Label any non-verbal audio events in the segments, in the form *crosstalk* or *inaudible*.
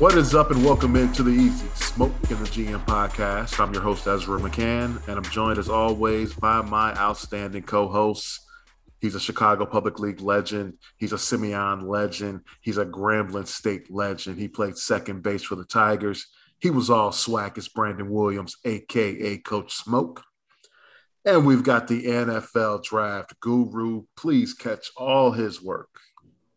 What is up, and welcome into the Easy Smoke in the GM podcast. I'm your host, Ezra McCann, and I'm joined as always by my outstanding co host. He's a Chicago Public League legend. He's a Simeon legend. He's a Grambling State legend. He played second base for the Tigers. He was all swag as Brandon Williams, aka Coach Smoke. And we've got the NFL draft guru. Please catch all his work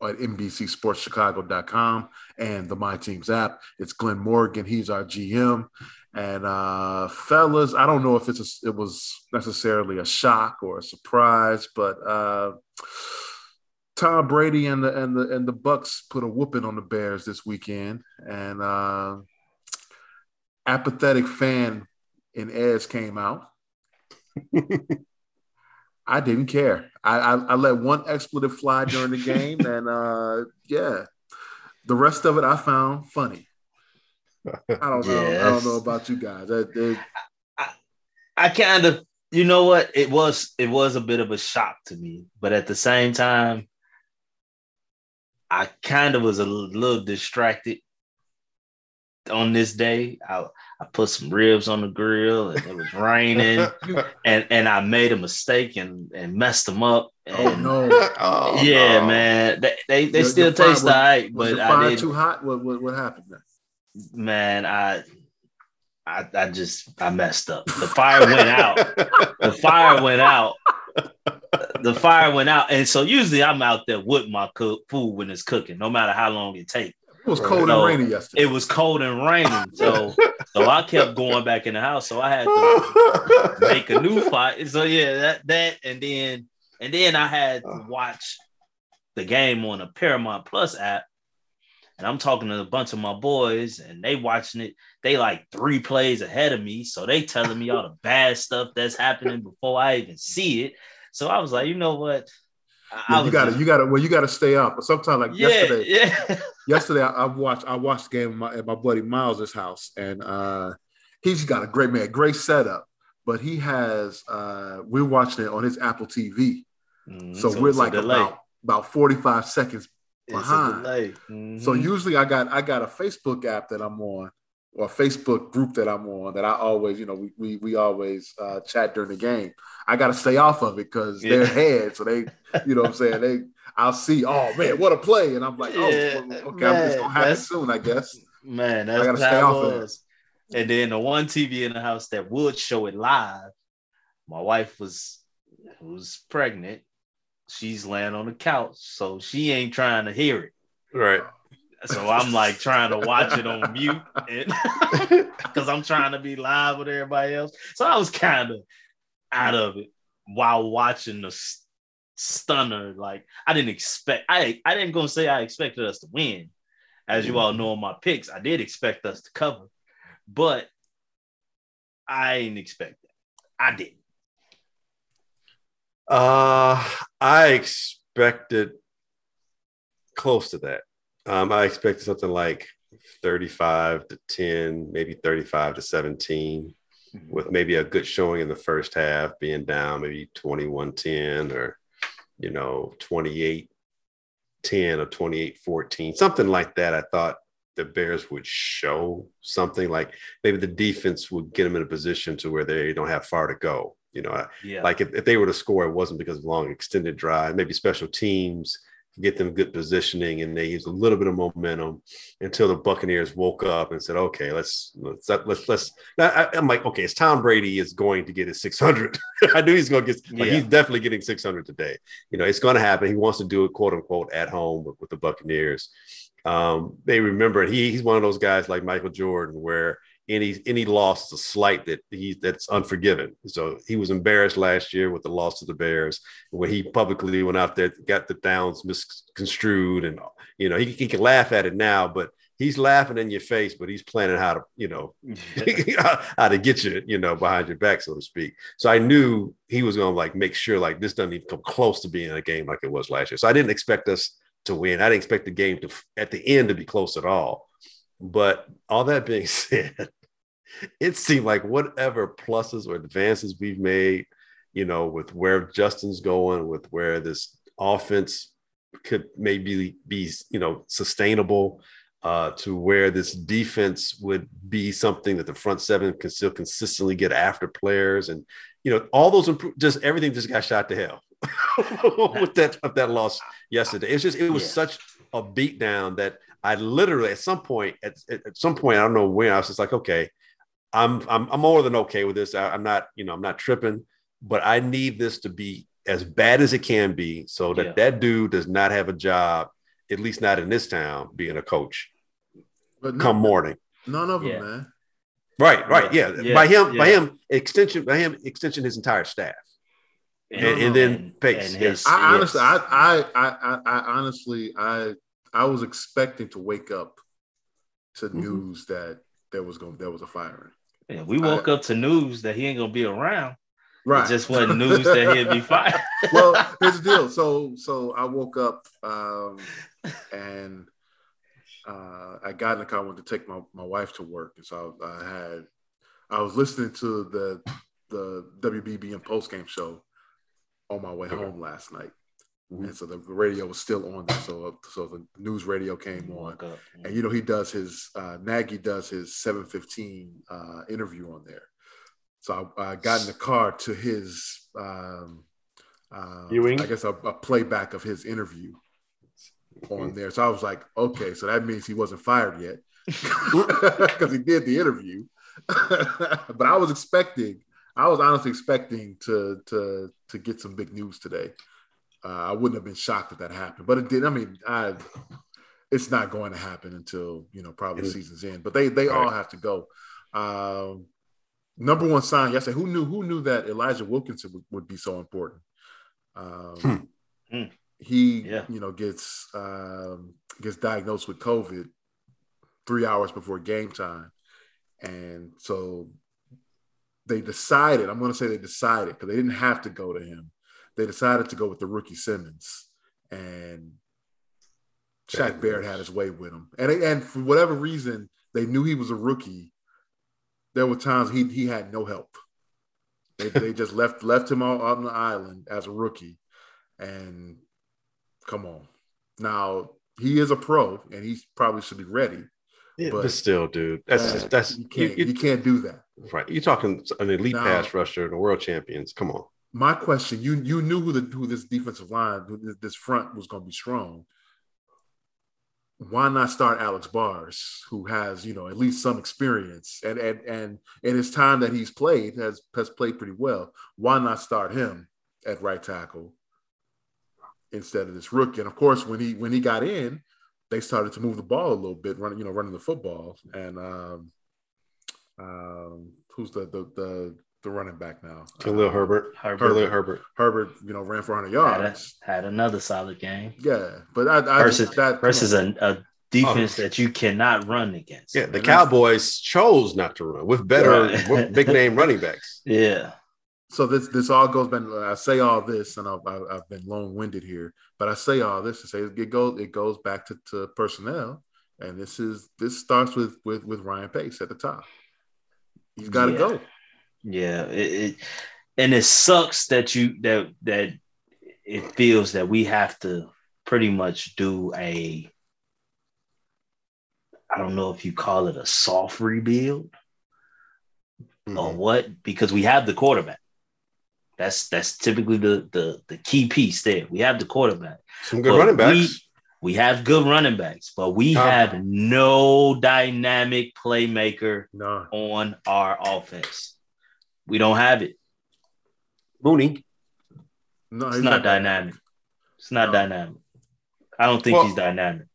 at NBCSportsChicago.com and the My Teams app. It's Glenn Morgan. He's our GM. And uh, fellas, I don't know if it's a, it was necessarily a shock or a surprise, but uh, Tom Brady and the and the and the Bucs put a whooping on the Bears this weekend, and uh, apathetic fan in Eds came out. *laughs* I didn't care. I, I, I let one expletive fly during the game, *laughs* and uh, yeah, the rest of it I found funny. I don't know. Yes. I don't know about you guys. I, I, I kind of, you know what? It was it was a bit of a shock to me, but at the same time, I kind of was a little distracted on this day. I, I put some ribs on the grill and it was raining *laughs* and, and I made a mistake and, and messed them up. Oh, and oh no. Oh, yeah, no. man. They they, they still taste all right, but I did too hot. What, what what happened then? Man, I I I just I messed up. The fire went out. the fire went out. The fire went out. And so usually I'm out there with my cook food when it's cooking, no matter how long it takes. It was cold so, and rainy yesterday. It was cold and raining. So *laughs* so I kept going back in the house. So I had to make a new *laughs* fight. So yeah, that that and then and then I had to watch the game on a Paramount Plus app. And I'm talking to a bunch of my boys, and they watching it. They like three plays ahead of me, so they telling me all the bad stuff that's happening before I even see it. So I was like, you know what? Yeah, you got to, you got to, well, you got to stay up. But sometimes, like yeah, yesterday, *laughs* yeah. yesterday I, I, watched, I watched the game at my, at my buddy Miles's house, and uh, he's got a great man, great setup. But he has, uh, we're watching it on his Apple TV, mm-hmm. so, so, we're like about about forty five seconds behind. Mm-hmm. So usually I got I got a Facebook app that I'm on or Facebook group that I'm on that I always, you know, we we, we always uh, chat during the game. I got to stay off of it because yeah. they're ahead. So they, you know what I'm saying? They, *laughs* I'll see, oh man, what a play. And I'm like, oh, yeah, okay, man, it's going to happen soon, I guess. Man, that's I got to stay off of it. And then the one TV in the house that would show it live, my wife was was pregnant. She's laying on the couch, so she ain't trying to hear it. Right. So I'm like trying to watch it on mute because *laughs* *laughs* I'm trying to be live with everybody else. So I was kind of out of it while watching the stunner. Like I didn't expect. I I didn't gonna say I expected us to win. As you all know in my picks, I did expect us to cover, but I didn't expect that. I didn't. Uh, I expected close to that. Um, I expected something like 35 to 10, maybe 35 to 17, mm-hmm. with maybe a good showing in the first half, being down maybe 21 10 or, you know, 28 10 or 28 14, something like that. I thought the Bears would show something like maybe the defense would get them in a position to where they don't have far to go. You know, yeah. like if, if they were to score, it wasn't because of long extended drive, maybe special teams get them good positioning and they used a little bit of momentum until the Buccaneers woke up and said, okay, let's, let's, let's, let's, I, am like, okay, it's Tom Brady is going to get his 600. *laughs* I knew he's going to get, like, yeah. he's definitely getting 600 today. You know, it's going to happen. He wants to do it, quote unquote, at home with, with the Buccaneers. Um, they remember he, he's one of those guys like Michael Jordan where any any loss is a slight that he that's unforgiven. So he was embarrassed last year with the loss to the Bears when he publicly went out there, got the downs misconstrued, and you know he, he can laugh at it now, but he's laughing in your face, but he's planning how to you know *laughs* *laughs* how to get you you know behind your back, so to speak. So I knew he was going to like make sure like this doesn't even come close to being a game like it was last year. So I didn't expect us to win. I didn't expect the game to at the end to be close at all. But all that being *laughs* said, it seemed like whatever pluses or advances we've made, you know, with where Justin's going, with where this offense could maybe be, you know, sustainable. uh, to where this defense would be something that the front seven can still consistently get after players, and you know all those improve, just everything just got shot to hell *laughs* with that of that loss yesterday. It's just it was Yeah. such a beatdown that I literally at some point at, at at some point I don't know when I was just like okay, I'm I'm I'm more than okay with this. I, I'm not you know I'm not tripping, but I need this to be as bad as it can be so that Yeah. that dude does not have a job, at least not in this town, being a coach But come morning. none of them, Yeah. man. Right, right, yeah. Yeah, by him, by him, extension, by him, extension his entire staff, And, and, oh, and then Pace. and yeah. his- I honestly, I, I, I, I, I honestly, I, I was expecting to wake up to Mhm. news that there was going, there was a firing. Yeah, we woke up to news that he ain't gonna be around. Right. It just wasn't news that he'd be fired. *laughs* well, here's the deal. So, so I woke up um, and uh, I got in the car. I went to take my, my wife to work, and so I, had I was listening to the the WBBM post game show on my way Okay. home last night, Mhm. and so the radio was still on. There, so so the news radio came on, Woke up. and you know he does his uh, Nagy does his seven fifteen uh, interview on there. So I, I got in the car to his um, uh, Viewing? I guess a, a playback of his interview on there. So I was like, okay, so that means he wasn't fired yet *laughs* because he did the interview. *laughs* but I was expecting, I was honestly expecting to to to get some big news today. Uh, I wouldn't have been shocked if that happened, but it did. I mean, I it's not going to happen until you know probably Mm. season's end. But they they all Right. have to go. Um, number one sign yesterday. Who knew? Who knew that Elijah Wilkinson would, would be so important? Um, Hmm. Hmm. He, Yeah. you know, gets um, gets diagnosed with COVID three hours before game time, and so they decided. I'm going to say they decided because they didn't have to go to him. They decided to go with the rookie Simmons, and Shaq Barrett had his way with him, and and for whatever reason, they knew he was a rookie. There were times he he had no help. They, they *laughs* just left left him out on the island as a rookie, and come on, now he is a pro and he probably should be ready. Yeah, but- but still, dude, that's Uh, just, that's you can't you- you can't do that. right. You're talking an elite Now- pass rusher, the world champions. Come on. My question: you you knew who the who this defensive line, who this, front was going to be strong. Why not start Alex Bars, who has you know at least some experience, and and and in his time that he's played has has played pretty well. Why not start him at right tackle instead of this rookie? And of course, when he when he got in, they started to move the ball a little bit, running you know running the football. And um, um, who's the the the, the running back now? Khalil Uh, Herbert. Herbert Khalil Herbert. Herbert, you know, ran for 100 had, a- yards. had another solid game Yeah, but I, I versus just, that versus a, a defense Oh. that you cannot run against. Yeah, the And Cowboys chose not to run with better, Right. with big name running backs. *laughs* Yeah. so this this all goes back. I say all this, and I've, I've I've been long winded here, but I say all this to say it goes it goes back to, to personnel, and this is this starts with with with Ryan Pace at the top. He's got to Yeah. go. Yeah, it, it and it sucks that you that that it feels that we have to pretty much do a I don't know if you call it a soft rebuild or Mhm. what because we have the quarterback. That's that's typically the the the key piece there. We have the quarterback. Some good But running we- backs. We have good running backs, but we have no dynamic playmaker No, on our offense. We don't have it. Mooney. no, It's he's not dynamic. It's not No. dynamic. I don't think Well- he's dynamic.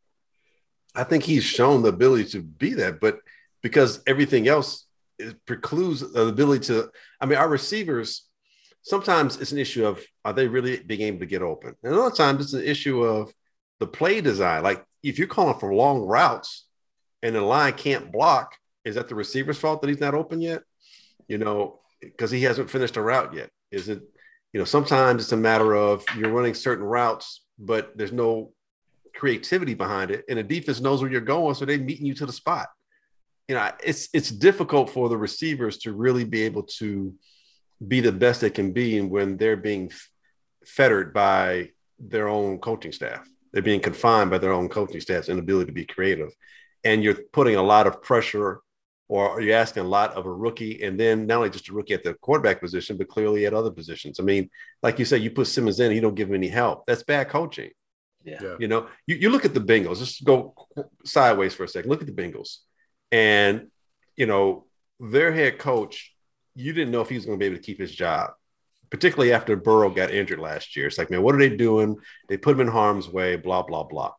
I think he's shown the ability to be that, but because everything else it precludes the ability to. I mean, our receivers sometimes it's an issue of are they really being able to get open, and other times it's an issue of the play design. Like if you're calling for long routes and the line can't block, is that the receiver's fault that he's not open yet? You know, because he hasn't finished a route yet. Is it? You know, sometimes it's a matter of you're running certain routes, but there's no creativity behind it, and the defense knows where you're going, so they're meeting you to the spot. You know, it's it's difficult for the receivers to really be able to be the best they can be, and when they're being fettered by their own coaching staff, they're being confined by their own coaching staff's inability to be creative. and you're putting a lot of pressure or are you're asking a lot of a rookie, and then not only just a rookie at the quarterback position, but clearly at other positions. I mean, like you said, you put Simmons in, you don't give him any help. That's bad coaching. Yeah. Yeah. You know, you, you look at the Bengals, just go sideways for a second. Look at the Bengals. And, you know, their head coach, you didn't know if he was going to be able to keep his job, particularly after Burrow got injured last year. It's like, man, what are they doing? They put him in harm's way, blah, blah, blah.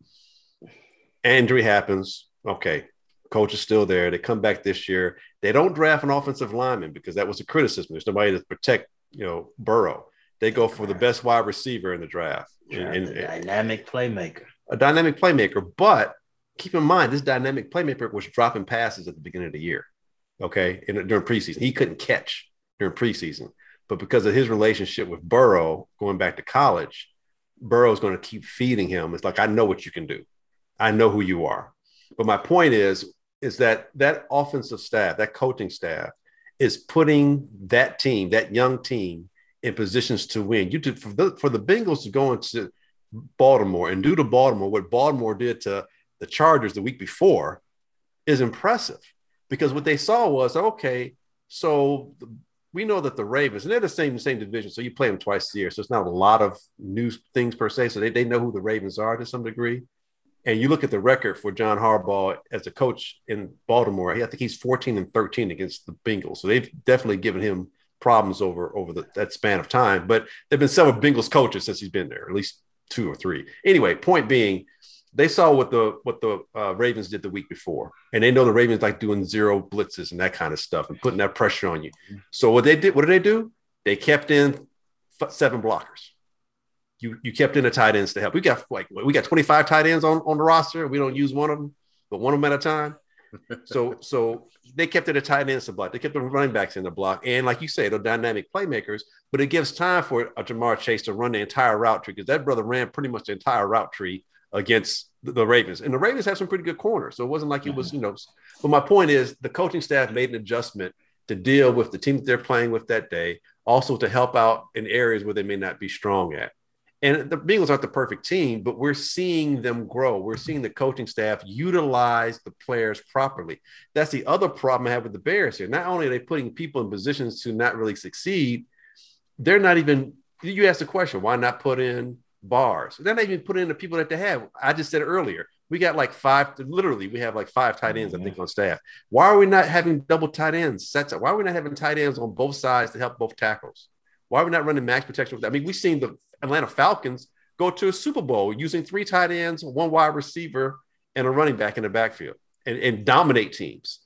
Injury happens. Okay. Coach is still there. They come back this year. They don't draft an offensive lineman because that was a criticism. There's nobody to protect, you know, Burrow. They go for the best wide receiver in the draft. And- and- dynamic playmaker. a dynamic playmaker. But keep in mind, this dynamic playmaker was dropping passes at the beginning of the year. Okay. And during preseason, he couldn't catch during preseason. But because of his relationship with Burrow going back to college, Burrow's going to keep feeding him. It's like, I know what you can do. I know who you are. But my point is, is that that offensive staff, that coaching staff, is putting that team, that young team, in positions to win. You do for the for the Bengals to go into Baltimore and do to Baltimore what Baltimore did to the Chargers the week before is impressive because what they saw was okay, so we know that the Ravens and they're the same same division, so you play them twice a year, so it's not a lot of new things per se. So they, they know who the Ravens are to some degree. And you look at the record for John Harbaugh as a coach in Baltimore. I think he's 14 and 13 against the Bengals. So they've definitely given him problems over over the, that span of time. But there've been several Bengals coaches since he's been there, at least two or three. Anyway, point being, they saw what the what the uh, Ravens did the week before, and they know the Ravens like doing zero blitzes and that kind of stuff and putting that pressure on you. So what they did, what did they do? They kept in seven blockers. You you kept in the tight ends to help. We got like we got twenty five tight ends on on the roster. We don't use one of them, but one of them at a time. *laughs* So so they kept it a tight ends to block. They kept the running backs in the block, and like you say, the dynamic playmakers. But it gives time for a Ja'Marr Chase to run the entire route tree because that brother ran pretty much the entire route tree against the, the Ravens, and the Ravens have some pretty good corners. So it wasn't like it was mm-hmm. you know. But my point is, the coaching staff made an adjustment to deal with the team that they're playing with that day, also to help out in areas where they may not be strong at. And the Bengals aren't the perfect team, but we're seeing them grow. We're seeing the coaching staff utilize the players properly. That's the other problem I have with the Bears here. Not only are they putting people in positions to not really succeed, they're not even. You asked the question, why not put in bars? They're not even putting in the people that they have. I just said earlier, we got like five. Literally, we have like five tight ends, I think, on staff. Why are we not having double tight ends? Sets. Why are we not having tight ends on both sides to help both tackles? Why are we not running max protection? I mean, we've seen the Atlanta Falcons go to a Super Bowl using three tight ends, one wide receiver, and a running back in the backfield and, and dominate teams.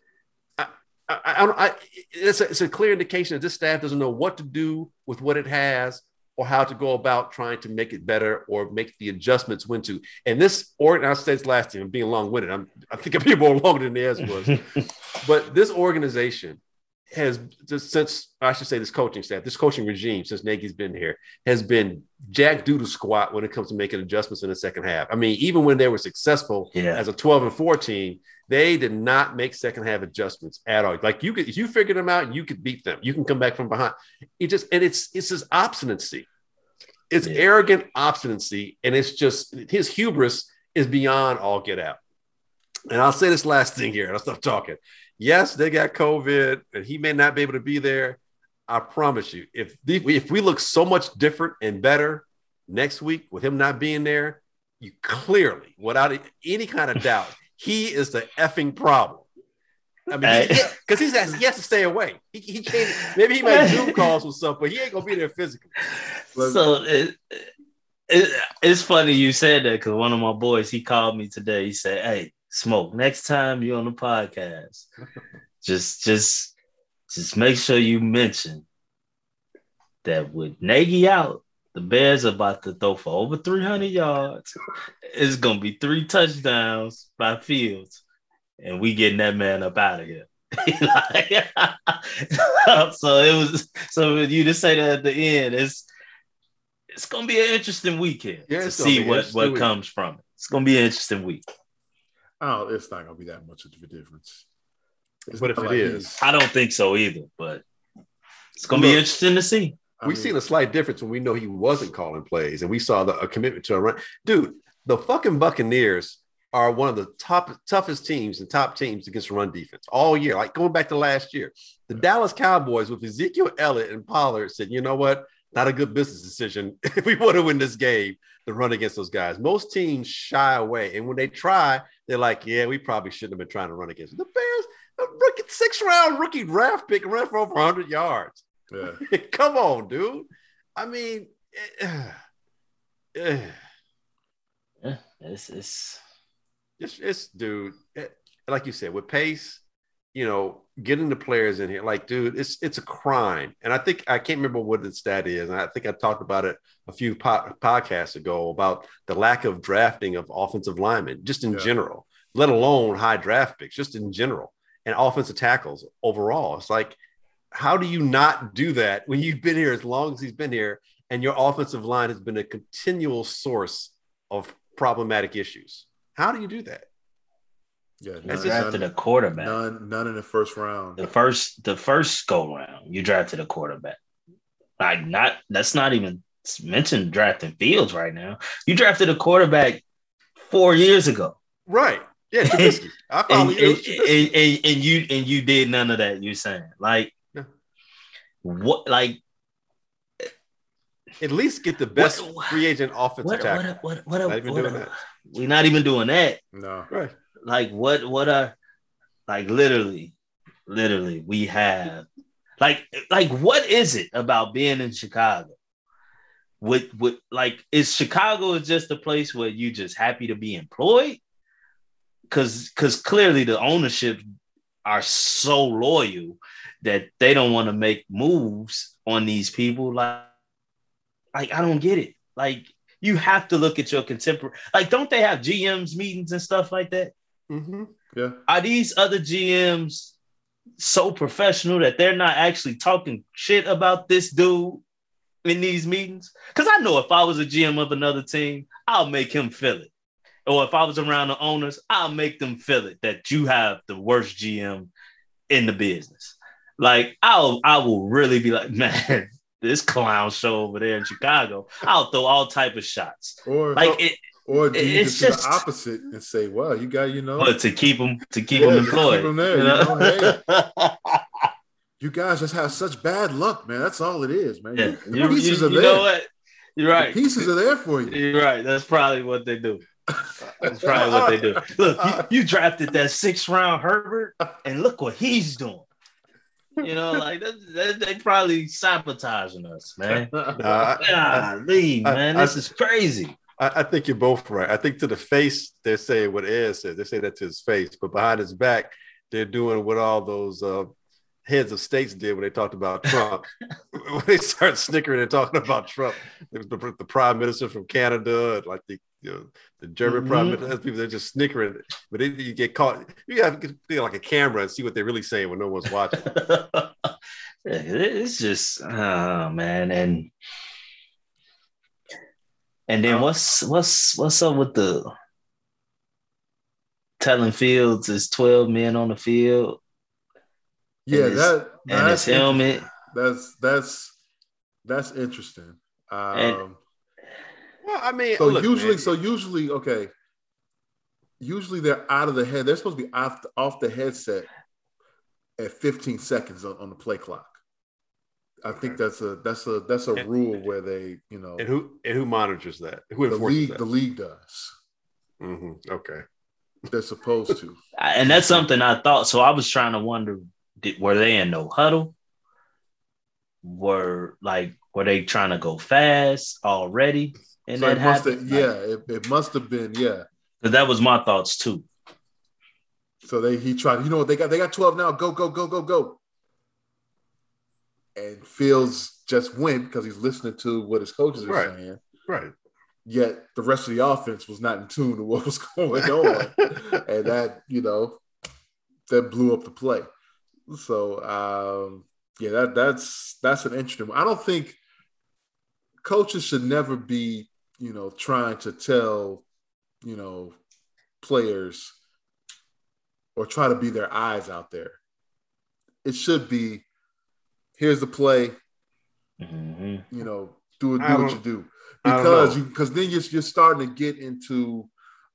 I, I, I, I it's, a, it's a clear indication that this staff doesn't know what to do with what it has or how to go about trying to make it better or make the adjustments when to. And this, or I said last year, I'm being long winded. I'm, I think I'm being more *laughs* longer than theirs was. *laughs* but this organization has just since I should say this coaching staff, this coaching regime since Nagy's been here has been jack doodle squat when it comes to making adjustments in the second half. I mean, even when they were successful Yeah. as a 12 and 14, they did not make second half adjustments at all. Like you could, if you figured them out, you could beat them. You can come back from behind. It just and it's it's his obstinacy. It's Yeah. arrogant obstinacy, and it's just his hubris is beyond all get out. And I'll say this last thing here, and I'll stop talking. Yes, they got COVID, and he may not be able to be there. I promise you, if the, if we look so much different and better next week with him not being there, you clearly, without any kind of doubt, *laughs* he is the effing problem. I mean, because he's has, he has to stay away. He, he can't. Maybe he makes *laughs* Zoom calls with stuff, but he ain't gonna be there physically. So it, it, it's funny you said that because one of my boys he called me today. He said, "Hey, smoke. Next time you're on the podcast, just just just make sure you mention that with Nagy out, the Bears are about to throw for over 300 yards. It's gonna be three touchdowns by Fields, and we getting that man up out of here." *laughs* So it was so you to say that at the end it's it's gonna be an interesting weekend Yeah, to see what what week. comes from it. It's gonna be an interesting week. Oh, it's not gonna be that much of a difference. It's But if not it like is, he's- I don't think so either, but it's gonna Look, be interesting to see. We've mean, seen a slight difference when we know he wasn't calling plays, and we saw the, a commitment to a run. Dude, the fucking Buccaneers are one of the top toughest teams and top teams against run defense all year. Like going back to last year, the Dallas Cowboys with Ezekiel Elliott and Pollard said, "You know what? Not a good business decision *laughs* if we want to win this game to run against those guys." Most teams shy away, and when they try, they're like, "Yeah, we probably shouldn't have been trying to run against them. the Bears." A rookie, six round rookie draft pick ran for over 100 yards. Yeah. *laughs* Come on, dude. I mean, eh, eh, Yeah, it's it's it's, it's dude. it- like you said, with pace, you know, getting the players in here, like, dude, it's it's a crime. And I think I can't remember what the stat is, and I think I talked about it a few po- podcasts ago about the lack of drafting of offensive linemen, just in Yeah. general, let alone high draft picks, just in general, and offensive tackles overall. It's like, how do you not do that when you've been here as long as he's been here, and your offensive line has been a continual source of problematic issues? How do you do that? Yeah. you None, drafted none, a quarterback. none, none in the first round. The first the first go round, you drafted a quarterback. Like not that's not even mention drafting Fields right now. You drafted a quarterback four years ago. Right. Yeah, *laughs* Trubisky. I follow and, you. and, and, and, and you and you did none of that. You're saying like what like At least get the best What- free agent offensive what tackle. what what what, Not what, even what, doing that. we're not even doing that. No. Right. Like what what are like literally literally we have like like what is it about being in Chicago? With with like is Chicago is just a place where you just happy to be employed? Cause cause clearly the ownership are so loyal that they don't want to make moves on these people. Like, like I don't get it. Like you have to look at your contemporary. Like, don't they have GMs meetings and stuff like that? Mm-hmm. Yeah. Are these other GMs so professional that they're not actually talking shit about this dude in these meetings? Because I know if I was a GM of another team, I'll make him feel it. Or if I was around the owners, I'll make them feel it that you have the worst GM in the business. Like I'll I will really be like, *laughs* man, this clown show over there in Chicago, I'll throw all type of shots. Or Like it, or do you it's just do the opposite and say, well, you got, you know, but to keep them to keep Yeah, them employed. keep employed. 'em there, you you know? *laughs* you guys just have such bad luck, man. That's all it is, man. Yeah, The you, pieces you- are you there. know what? You're right. The pieces are there for you. *laughs* You're right. That's probably what they do. That's probably what they do. *laughs* Look, you, you drafted that six round Herbert, and look what he's doing. You know, like that, that, they probably sabotaging us, man. Nah, Golly, I- man, I- this is crazy. I, I think you're both right. I think to the face, they're saying what Ed said. They say that to his face, but behind his back, they're doing what all those uh, heads of states did when they talked about *laughs* Trump. *laughs* when they start snickering and talking about Trump, the, the, the prime minister from Canada, like the you know, the German prime Mhm. minister, people they're just snickering. But then you get caught. You have to be like a camera and see what they're really saying when no one's watching. *laughs* it's just oh man and and then what's what's what's up with the telling fields is 12 men on the field Yeah, And his- that and his that's helmet. That's that's that's interesting. Um, And- Well, I mean, so look, usually, man, so usually, okay. Usually they're out of the head. They're supposed to be off the, off the headset at 15 seconds on, on the play clock. I think that's a that's a that's a And- rule where they, you know, and who and who monitors that? Who the enforces league that? the league does. Mhm, Okay. They're supposed to. *laughs* and that's something i thought so i was trying to wonder did, were they in no huddle were like were they trying to go fast already and so that it must have, happened yeah, it, it must have been, yeah. Like, that was my thoughts too So they he tried, you know what they got they got 12 now. Go, go, go, go, go. And Fields just went because he's listening to what his coaches are Right. saying. Right. Yet the rest of the offense was not in tune to what was *laughs* going on. *laughs* and that, you know, that blew up the play. So um, yeah, that that's that's an interesting one. I don't think coaches should never be, you know, trying to tell, you know, players or try to be their eyes out there. It should be here's the play, Mhm. you know, do do what you do. Because you because then you're, you're starting to get into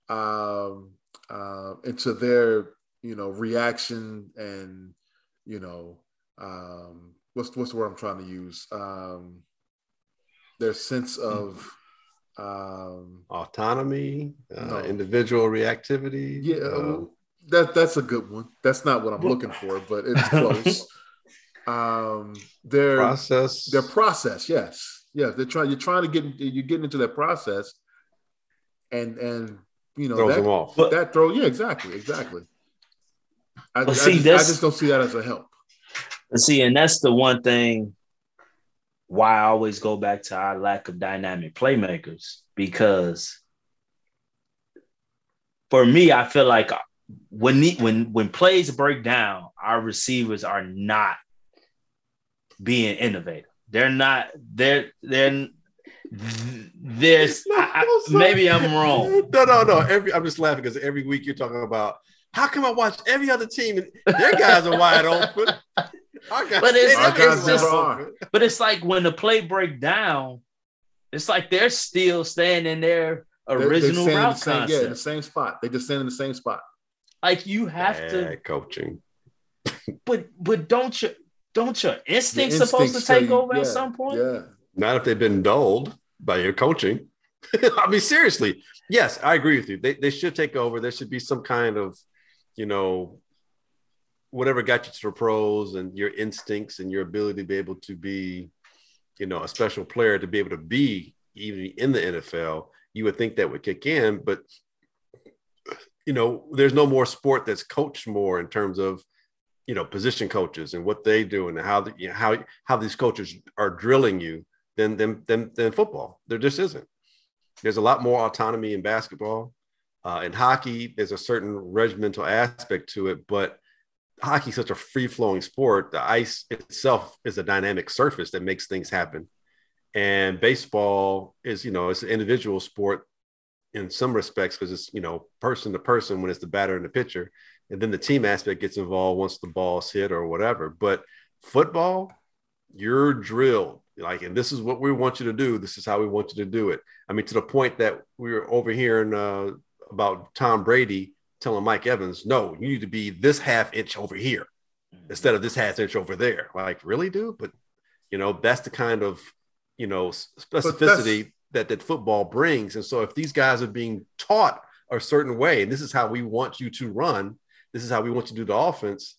um uh, into their you know reaction and you know um, what's what's the word I'm trying to use um, their sense of um, autonomy, uh, No. individual reactivity. yeah uh, that that's a good one that's not what I'm looking for but it's close *laughs* um, their process. their process yes yes they're trying you're trying to get you're getting into that process and and you know throws that, them off. But- that throw yeah exactly exactly I, But I see, just, I just don't see that as a help And see, and that's the one thing why I always go back to our lack of dynamic playmakers because for me, I feel like when the, when when plays break down, our receivers are not being innovative. They're not. They're they're this No, maybe I'm wrong. *laughs* No, no, no. Every I'm just laughing because every week you're talking about how come I watch every other team and their guys are wide open. But it's- they Our guys never never wide are. open. But it's like when the play break down, it's like they're still staying in their They- they original stand in the route same, concept. yeah in the same spot they just stand in the same spot Like you have to, coaching. but but don't your don't your instincts supposed to take over yeah, at some point? yeah Not if they've been dulled by your coaching. *laughs* I mean, seriously. Yes, I agree with you. They, they should take over. There should be some kind of, you know, whatever got you to the pros and your instincts and your ability to be able to be, you know, a special player to be able to be even in the NFL. You would think that would kick in, but you know, there's no more sport that's coached more in terms of, you know, position coaches and what they do and how the, you know, how how these coaches are drilling you than than than, than football. There just isn't. There's a lot more autonomy in basketball. Uh, in hockey, there's a certain regimental aspect to it, but hockey's such a free flowing sport. The ice itself is a dynamic surface that makes things happen. And baseball is, you know, it's an individual sport in some respects because it's, you know, person to person when it's the batter and the pitcher. And then the team aspect gets involved once the ball's hit or whatever. But football, you're drilled. Like, and this is what we want you to do. This is how we want you to do it. I mean, to the point that we were overhearing uh, about Tom Brady telling Mike Evans, no, you need to be this half inch over here instead of this half inch over there. Like, really, dude? But you know, that's the kind of you know specificity that that football brings. And so, if these guys are being taught a certain way, and this is how we want you to run, this is how we want you to do the offense.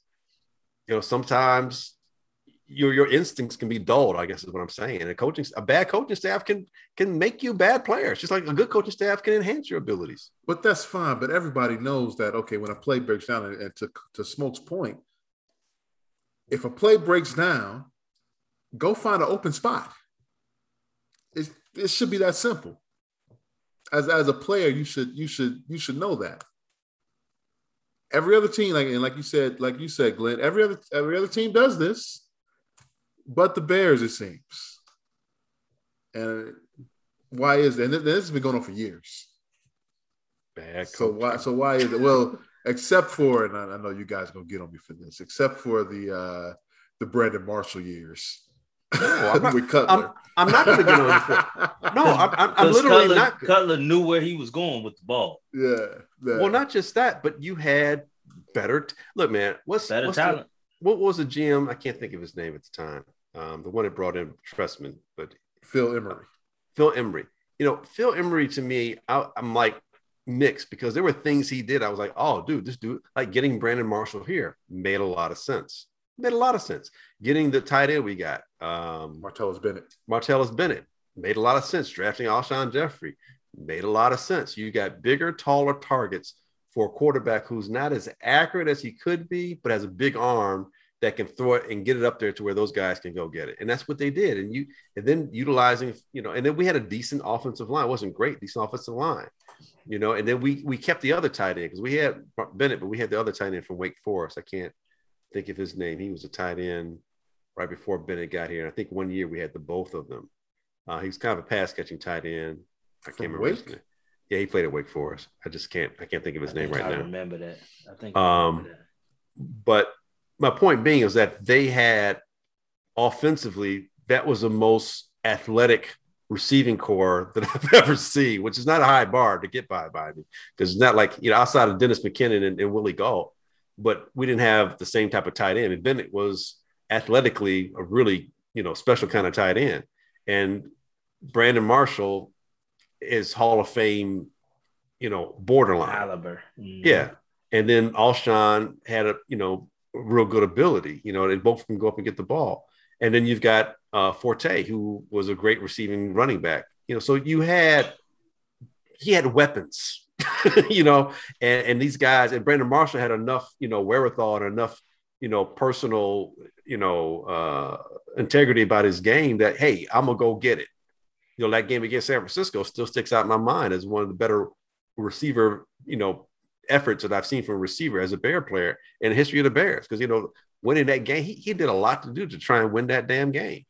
You know, sometimes your your instincts can be dulled. I guess is what I'm saying. And a coaching, a bad coaching staff can can make you bad players, just like a good coaching staff can enhance your abilities. But that's fine. But everybody knows that okay, when a play breaks down, and, to to Smoke's point, if a play breaks down, go find an open spot. It it should be that simple. As as a player, you should you should you should know that. Every other team, like and like you said, like you said, Glenn, every other every other team does this, but the Bears, it seems. And why is that? And this has been going on for years. Bad So why? So why is it? Well, except for, and I, I know you guys gonna get on me for this, except for the uh the Brandon Marshall years I'm *laughs* not- with Cutler. I'm not going to get on The for. No, I'm, I'm, I'm 'Cause literally Cutler, not. Cutler knew where he was going with the ball. yeah, yeah. Well, not just that, but you had better. T- Look, man, what's Better what's the- talent. what was the GM? I can't think of his name at the time. Um, the one that brought in Trestman, but Phil Emery. Phil Emery. You know, Phil Emery to me, I, I'm like mixed because there were things he did. I was like, oh, dude, this dude, like getting Brandon Marshall here made a lot of sense. Made a lot of sense. Getting the tight end we got, um, Martellus Bennett. Martellus Bennett made a lot of sense. Drafting Alshon Jeffery made a lot of sense. You got bigger, taller targets for a quarterback who's not as accurate as he could be, but has a big arm that can throw it and get it up there to where those guys can go get it. And that's what they did. And you and then utilizing, you know, and then we had a decent offensive line. It wasn't great, decent offensive line. You know, and then we we kept the other tight end because we had Bennett, but we had the other tight end from Wake Forest. I can't think of his name. He was a tight end right before Bennett got here. And I think one year we had the both of them. Uh, he was kind of a pass catching tight end. I can't From remember his name. Yeah, he played at Wake Forest. I just can't. I can't think of his I name right I now. remember that. I think. I Um, remember that. But my point being is that they had offensively that was the most athletic receiving core that *laughs* I've ever seen, which is not a high bar to get by by me because it's not like you know outside of Dennis McKinnon and, and Willie Gault, but we didn't have the same type of tight end. And Bennett was athletically a really you know special kind of tight end, and Brandon Marshall is Hall of Fame, you know, borderline caliber. Mm. Yeah, and then Alshon had a you know real good ability. You know, they both can go up and get the ball. And then you've got uh, Forte, who was a great receiving running back. You know, so you had he had weapons, *laughs* you know, and, and these guys and Brandon Marshall had enough, you know, wherewithal and enough, you know, personal, you know, uh, integrity about his game that hey, I'm gonna go get it. You know, that game against San Francisco still sticks out in my mind as one of the better receiver, you know, efforts that I've seen from a receiver as a Bear player in the history of the Bears. Because you know, winning that game, he, he did a lot to do to try and win that damn game.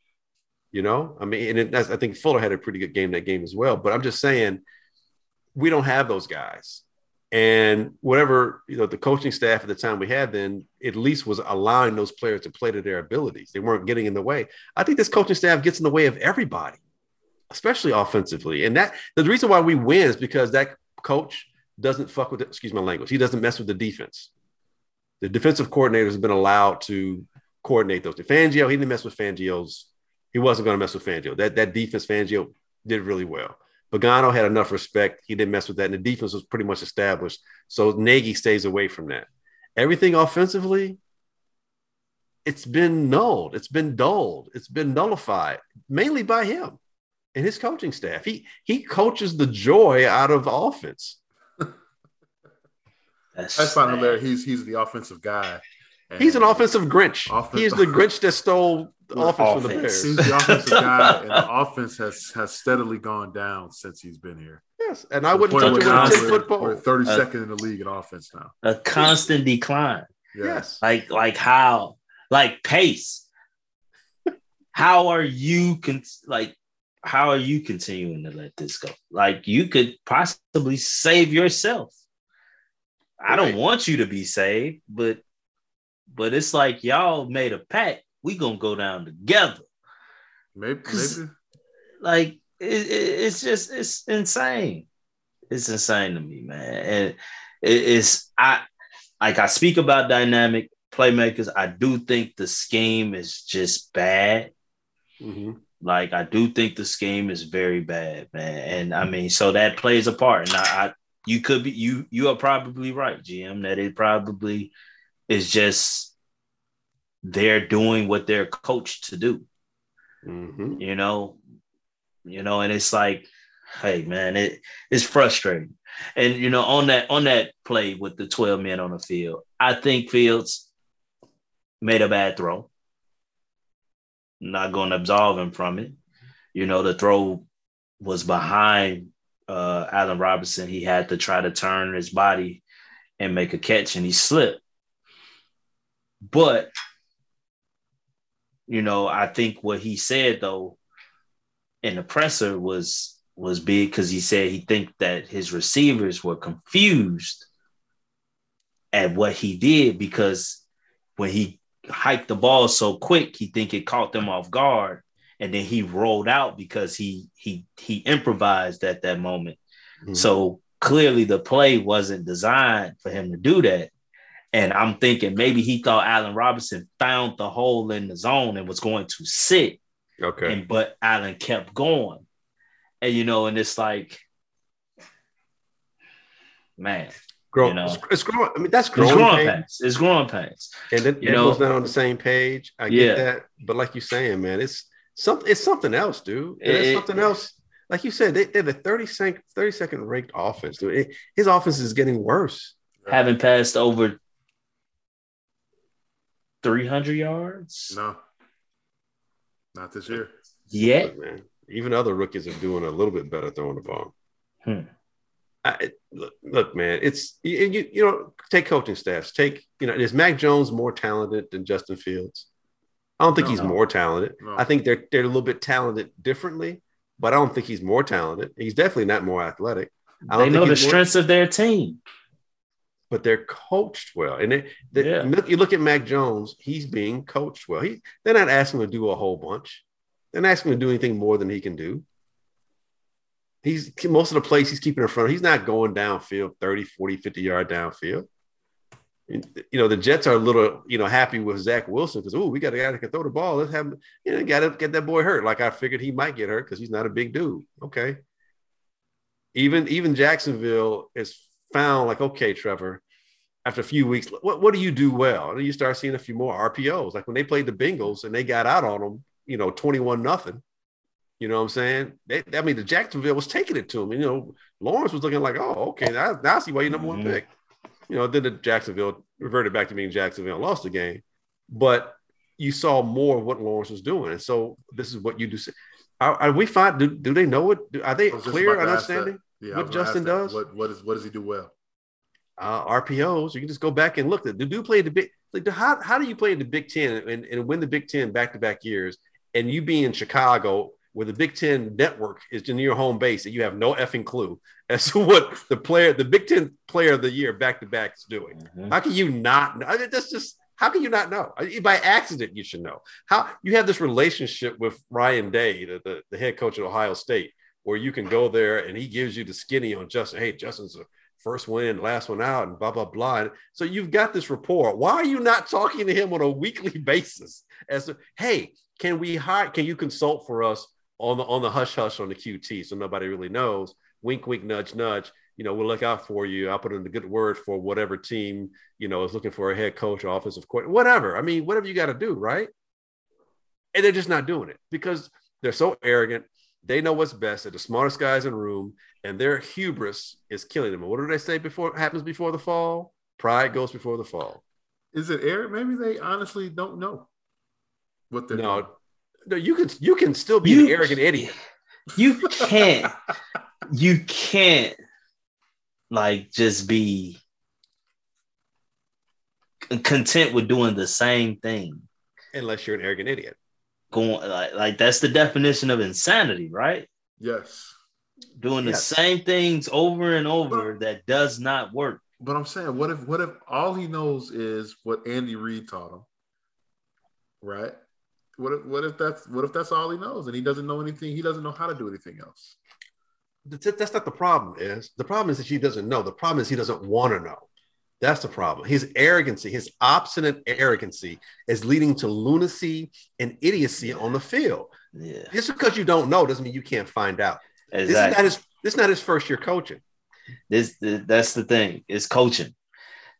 You know, I mean, and it, I think Fuller had a pretty good game that game as well. But I'm just saying, we don't have those guys. And whatever you know, the coaching staff at the time we had then at least was allowing those players to play to their abilities. They weren't getting in the way. I think this coaching staff gets in the way of everybody, especially offensively. And that the reason why we win is because that coach doesn't fuck with, excuse my language, he doesn't mess with the defense. The defensive coordinator has been allowed to coordinate those. Fangio, he didn't mess with Fangio's. He wasn't going to mess with Fangio. That that defense, Fangio did really well. Pagano had enough respect. He didn't mess with that. And the defense was pretty much established. So Nagy stays away from that. Everything offensively, it's been nulled. It's been dulled. It's been nullified, mainly by him and his coaching staff. He he coaches the joy out of offense. *laughs* That's, That's fine, hilarious. He's he's the offensive guy. he's an offensive Grinch. Offense, he's the *laughs* Grinch that stole the offense, offense, from the Bears. He's the offensive *laughs* guy, and the offense has has steadily gone down since he's been here. Yes, and I wouldn't touch him with football. We're 32nd uh, in the league in offense now. A constant decline. Yes, like like how like pace. how are you con- like how are you continuing to let this go? Like you could possibly save yourself. I don't want you to be saved, but but it's like y'all made a pact. We gonna go down together. Maybe, maybe. Like it, it, it's just it's insane. It's insane to me, man. And it, it's I like I speak about dynamic playmakers. I do think the scheme is just bad. Mm-hmm. Like I do think the scheme is very bad, man. And I mean, so that plays a part. And I, I you could be you you are probably right, GM, that it probably is just they're doing what they're coached to do. Mm-hmm. You know, you know, and it's like, hey man, it it's frustrating. And you know, on that on that play with the 12 men on the field, I think Fields made a bad throw not going to absolve him from it. You know, the throw was behind uh, Allen Robinson. He had to try to turn his body and make a catch, and he slipped. But, you know, I think what he said though in the presser was was big because he said he think that his receivers were confused at what he did because when he hiked the ball so quick, he think it caught them off guard, and then he rolled out because he he he improvised at that moment. Mm-hmm. So clearly, the play wasn't designed for him to do that. And I'm thinking maybe he thought Allen Robinson found the hole in the zone and was going to sit. Okay. And but Allen kept going. And you know, and it's like, man, Grow, you know? it's, it's growing. I mean, that's growing, it's growing pains. pains. It's growing pains. And then you know, not on the same page. I get yeah. that, but like you're saying, man, it's something. It's something else, dude. It, it's something it, else. Like you said, they, they're the 30 second, 30 second ranked offense, dude. It, his offense is getting worse. Having passed over 300 yards. No, not this year. Yeah, man. Even other rookies are doing a little bit better throwing the ball. Hmm. I, look, look, man, it's you, you know, take coaching staffs. Take you know, is Mac Jones more talented than Justin Fields? I don't think no, he's no. more talented. No. I think they're they're a little bit talented differently, but I don't think he's more talented. He's definitely not more athletic. I don't they know the strengths more, of their team, but they're coached well. And they, they, yeah. you look at Mac Jones; he's being coached well. He they're not asking him to do a whole bunch. They're not asking him to do anything more than he can do. He's most of the plays he's keeping in front. He's not going downfield 30, 40, 50 yard downfield. You know, the Jets are a little, you know, happy with Zach Wilson because, oh, we got a guy that can throw the ball. Let's have him, you know, got to get that boy hurt. Like I figured he might get hurt because he's not a big dude. Okay. Even even Jacksonville is found like, okay, Trevor, after a few weeks, what, what do you do well? And you start seeing a few more RPOs. Like when they played the Bengals and they got out on them, you know, 21 nothing. You know what I'm saying? They, I mean, the Jacksonville was taking it to him. You know, Lawrence was looking like, oh, okay, now, now I see why you're number one mm-hmm. pick. You know, then the Jacksonville reverted back to being Jacksonville and lost the game. But you saw more of what Lawrence was doing. And so this is what you do. Are, are we fine? Do, do they know it? Are they clear understanding yeah, what Justin does? What, what, is, what does he do well? Uh, RPOs. You can just go back and look at the dude play the big. Like, how, how do you play in the Big Ten and, and win the Big Ten back to back years? And you be in Chicago where the Big Ten network is in your home base and you have no effing clue as to what the player, the Big Ten player of the year back to back is doing. Mm-hmm. How can you not know? I mean, that's just how can you not know? By accident, you should know. How you have this relationship with Ryan Day, the, the, the head coach at Ohio State, where you can go there and he gives you the skinny on Justin. Hey, Justin's a first win, last one out, and blah blah blah. So you've got this rapport. Why are you not talking to him on a weekly *laughs* basis? As to, hey, can we hire? Can you consult for us on the on the hush hush on the QT, so nobody really knows. Wink, wink, nudge, nudge. You know, we'll look out for you. I'll put in the good word for whatever team you know is looking for a head coach or offensive coordinator, whatever. I mean, whatever you got to do, right? And they're just not doing it because they're so arrogant. They know what's best. They're the smartest guys in the room, and their hubris is killing them. what do they say before happens before the fall? Pride goes before the fall. Is it arrogant? Maybe they honestly don't know what they're no, doing. No, you can you can still be you, an arrogant idiot. You can't. you can't like just be content with doing the same thing unless you're an arrogant idiot. Going like like that's the definition of insanity, right? Yes. Doing yes. the same things over and over but, that does not work. But I'm saying, what if what if all he knows is what Andy Reid taught him? Right? What if, what if that's what if that's all he knows and he doesn't know anything? He doesn't know how to do anything else. That's not the problem. Is the problem is that he doesn't know. The problem is he doesn't want to know. That's the problem. His arrogancy, his obstinate arrogancy, is leading to lunacy and idiocy on the field. Yeah. Just because you don't know doesn't mean you can't find out. Exactly. This is not his. This is not his first year coaching. This that's the thing. It's coaching.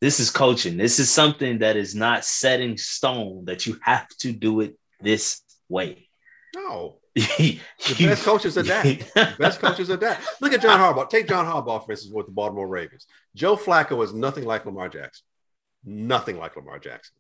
This is coaching. This is something that is not set in stone. That you have to do it this way. No. The *laughs* best coaches are that. best *laughs* coaches are that. Look at John Harbaugh. Take John Harbaugh, for instance, with the Baltimore Ravens. Joe Flacco is nothing like Lamar Jackson. Nothing like Lamar Jackson.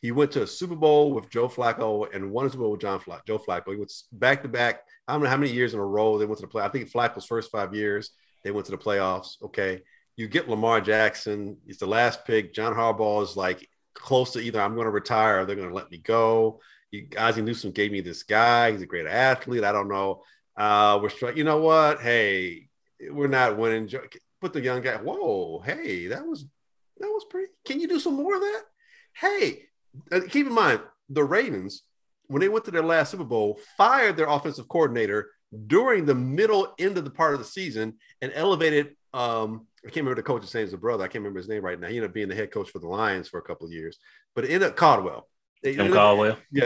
He went to a Super Bowl with Joe Flacco and won a Super Bowl with John Fla- Joe Flacco. He went back to back. I don't know how many years in a row they went to the play. I think Flacco's first five years they went to the playoffs. Okay, you get Lamar Jackson. He's the last pick. John Harbaugh is like close to either I'm going to retire or they're going to let me go. You, Ozzie Newsome gave me this guy. He's a great athlete. I don't know. Uh, we're trying. You know what? Hey, we're not winning. Put the young guy. Whoa, hey, that was that was pretty. Can you do some more of that? Hey, keep in mind the Ravens when they went to their last Super Bowl fired their offensive coordinator during the middle end of the part of the season and elevated. Um, I can't remember the coach's name. Is a brother. I can't remember his name right now. He ended up being the head coach for the Lions for a couple of years, but it ended up Caldwell. Tim Caldwell. Yeah,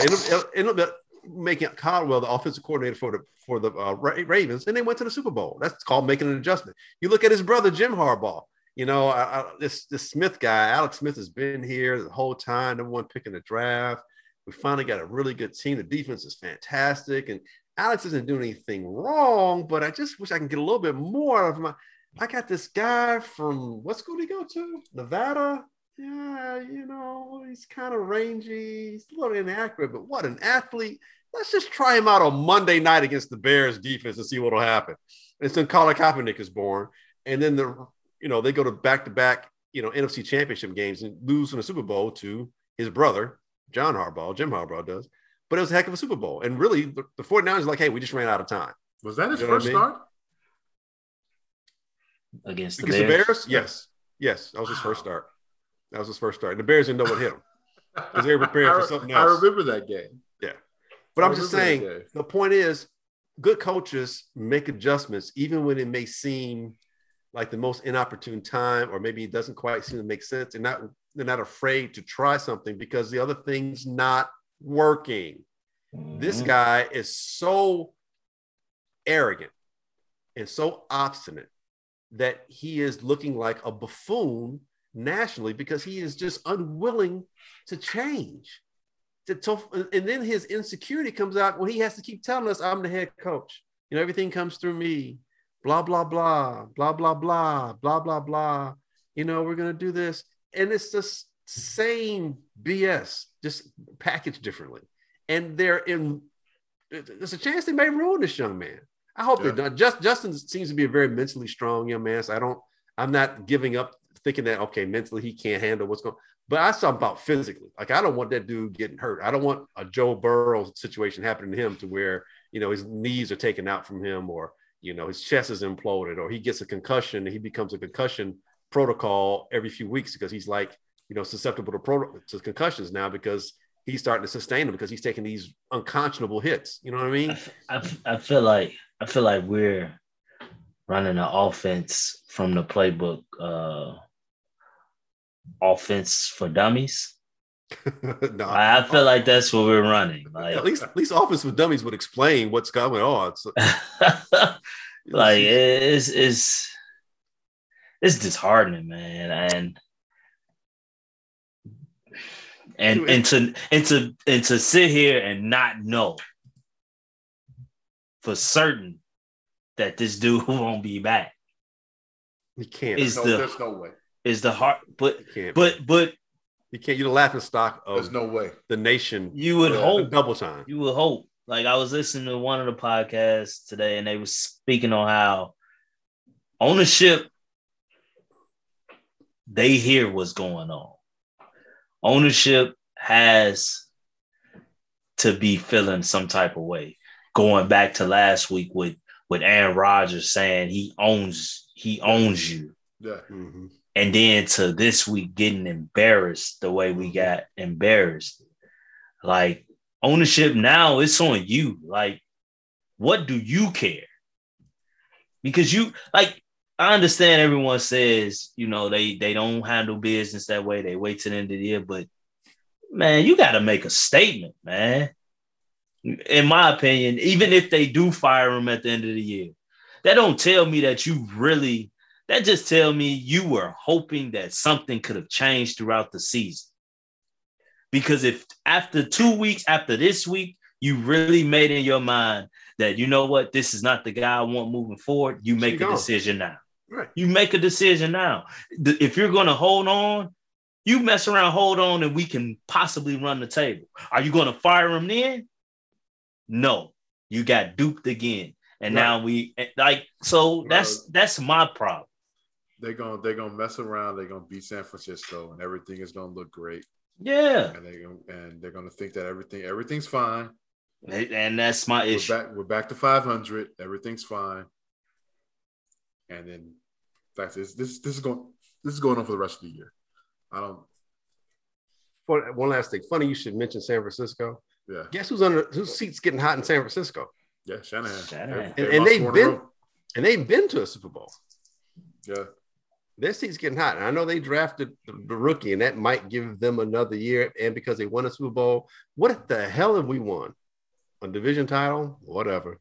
ended, up making Caldwell the offensive coordinator for the for the uh, Ravens, and they went to the Super Bowl. That's called making an adjustment. You look at his brother Jim Harbaugh. You know, I, I, this this Smith guy, Alex Smith, has been here the whole time. Number one pick in the draft. We finally got a really good team. The defense is fantastic, and Alex isn't doing anything wrong. But I just wish I can get a little bit more of my. I got this guy from what school did he go to? Nevada yeah, you know, he's kind of rangy. He's a little inaccurate, but what an athlete. Let's just try him out on Monday night against the Bears defense and see what'll happen. And so Colin Kaepernick is born. And then the, you know, they go to back to back, you know, NFC championship games and lose in the Super Bowl to his brother, John Harbaugh, Jim Harbaugh does. But it was a heck of a Super Bowl. And really, the, the 49ers like, hey, we just ran out of time. Was that his you know first I mean? start? Against the Against Bears? the Bears? Yes. Yes. That was his first start. That was his first start. And the Bears didn't know what hit him *laughs* because they were preparing for something else. I remember that game. Yeah. But I am just saying, the point is, good coaches make adjustments even when it may seem like the most inopportune time, or maybe it doesn't quite seem to make sense. They're not they're not afraid to try something because the other thing's not working. Mm-hmm. This guy is so arrogant and so obstinate that he is looking like a buffoon nationally because he is just unwilling to change. and then his insecurity comes out when he has to keep telling us, I'm the head coach. You know, everything comes through me. Blah, blah, blah, blah, blah, blah, blah, blah, blah. You know, we're going to do this. And it's the same BS, just packaged differently. And they're in, there's a chance they may ruin this young man. I hope yeah. they don't. Just Justin seems to be a very mentally strong young man. So I don't, I'm not giving up thinking that okay, mentally he can't handle what's going. But I saw about physically. Like I don't want that dude getting hurt. I don't want a Joe Burrow situation happening to him to where you know his knees are taken out from him, or you know his chest is imploded, or he gets a concussion and he becomes a concussion protocol every few weeks because he's like you know susceptible to, pro- to concussions now because he's starting to sustain them because he's taking these unconscionable hits. You know what I mean? I, feel like I feel like we're running an offense from the playbook. Uh, offense for dummies. *laughs* no, I, feel like that's what we're running. *laughs* Like at least at least offense for dummies would explain what's going on. So, *laughs* like it's it's it's disheartening, man. And and and to and to and to sit here and not know for certain that this dude won't be back. He can't. Is no, the, there's no way is the heart, but but but you can't. You're the laughing stock of. There's no way the nation. You would hope double time. You would hope. Like I was listening to one of the podcasts today, and they was speaking on how ownership they hear what's going on. Ownership has to be feeling some type of way. Going back to last week with with Aaron Rodgers saying he owns he owns you. Yeah. Mm-hmm and then to this week getting embarrassed the way we mm-hmm. got embarrassed. Like ownership now, it's on you. Like, what do you care? Because you like I understand everyone says, you know, they they don't handle business that way, they wait till the end of the year, but man, you gotta make a statement, man. In my opinion, even if they do fire him at the end of the year, that don't tell me that you really that just tell me you were hoping that something could have changed throughout the season. Because if after two weeks, after this week, you really made in your mind that you know what, this is not the guy I want moving forward, you make a decision now. Right. You make a decision now. If you're going to hold on, you mess around, hold on, and we can possibly run the table. Are you going to fire him then? No, you got duped again, and right. now we eh, like so. That's that's my problem they're gonna they're gonna mess around. They're gonna beat San Francisco, and everything is gonna look great. Yeah, and they and they're gonna think that everything everything's fine. And that's my issue. We're back, we're back to 500. Everything's fine. And then, in fact, this this this is going this is going on for the rest of the year. I don't. For one last thing, funny you should mention San Francisco. Yeah. Guess who's under whose seats getting hot in San Francisco? Yeah, Shanahan. Shanahan. And, and they've been and they've been to a Super Bowl. Yeah their seat's getting hot. And I know they drafted the rookie, and that might give them another year. And because they won a Super Bowl, what the hell have we won? A division title, whatever.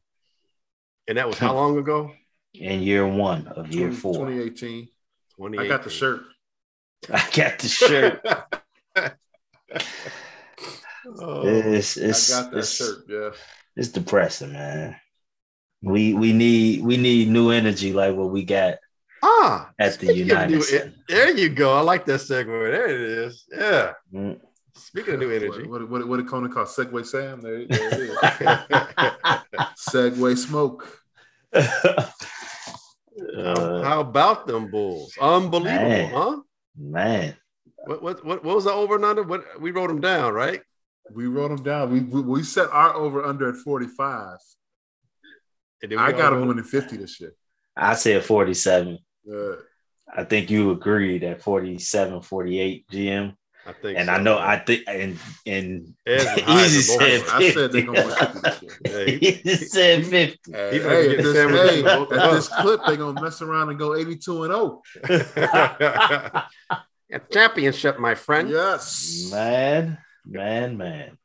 And that was how long ago? In year one of year four. 2018. 2018. *laughs* I got the shirt. I got the shirt. oh, it's, it's, I got that shirt. Yeah. It's depressing, man. We we need we need new energy like what we got Ah, at the United. New, there you go. I like that segue. There it is. Yeah. Mm. Speaking of new energy, what what, what did Conan call Segway Sam? There, there it is. *laughs* Segway smoke. Uh, how, about them Bulls? Unbelievable, man, huh? Man. What, what what what was the over and under? What we wrote them down, right? We wrote them down. We we, we set our over under at forty five. I got them winning fifty this year. I said forty seven. Yeah. I think you agreed at 47, 48 GM. I think, and so. I know I think and and Ed's *laughs* Easy as said bull. I said they're gonna win 50 this year. *laughs* He- he said fifty. Hey, He hey, at this, hey, at this clip, they're gonna mess around and go 82 and oh. *laughs* 0. A championship, my friend. Yes. Man, man, man.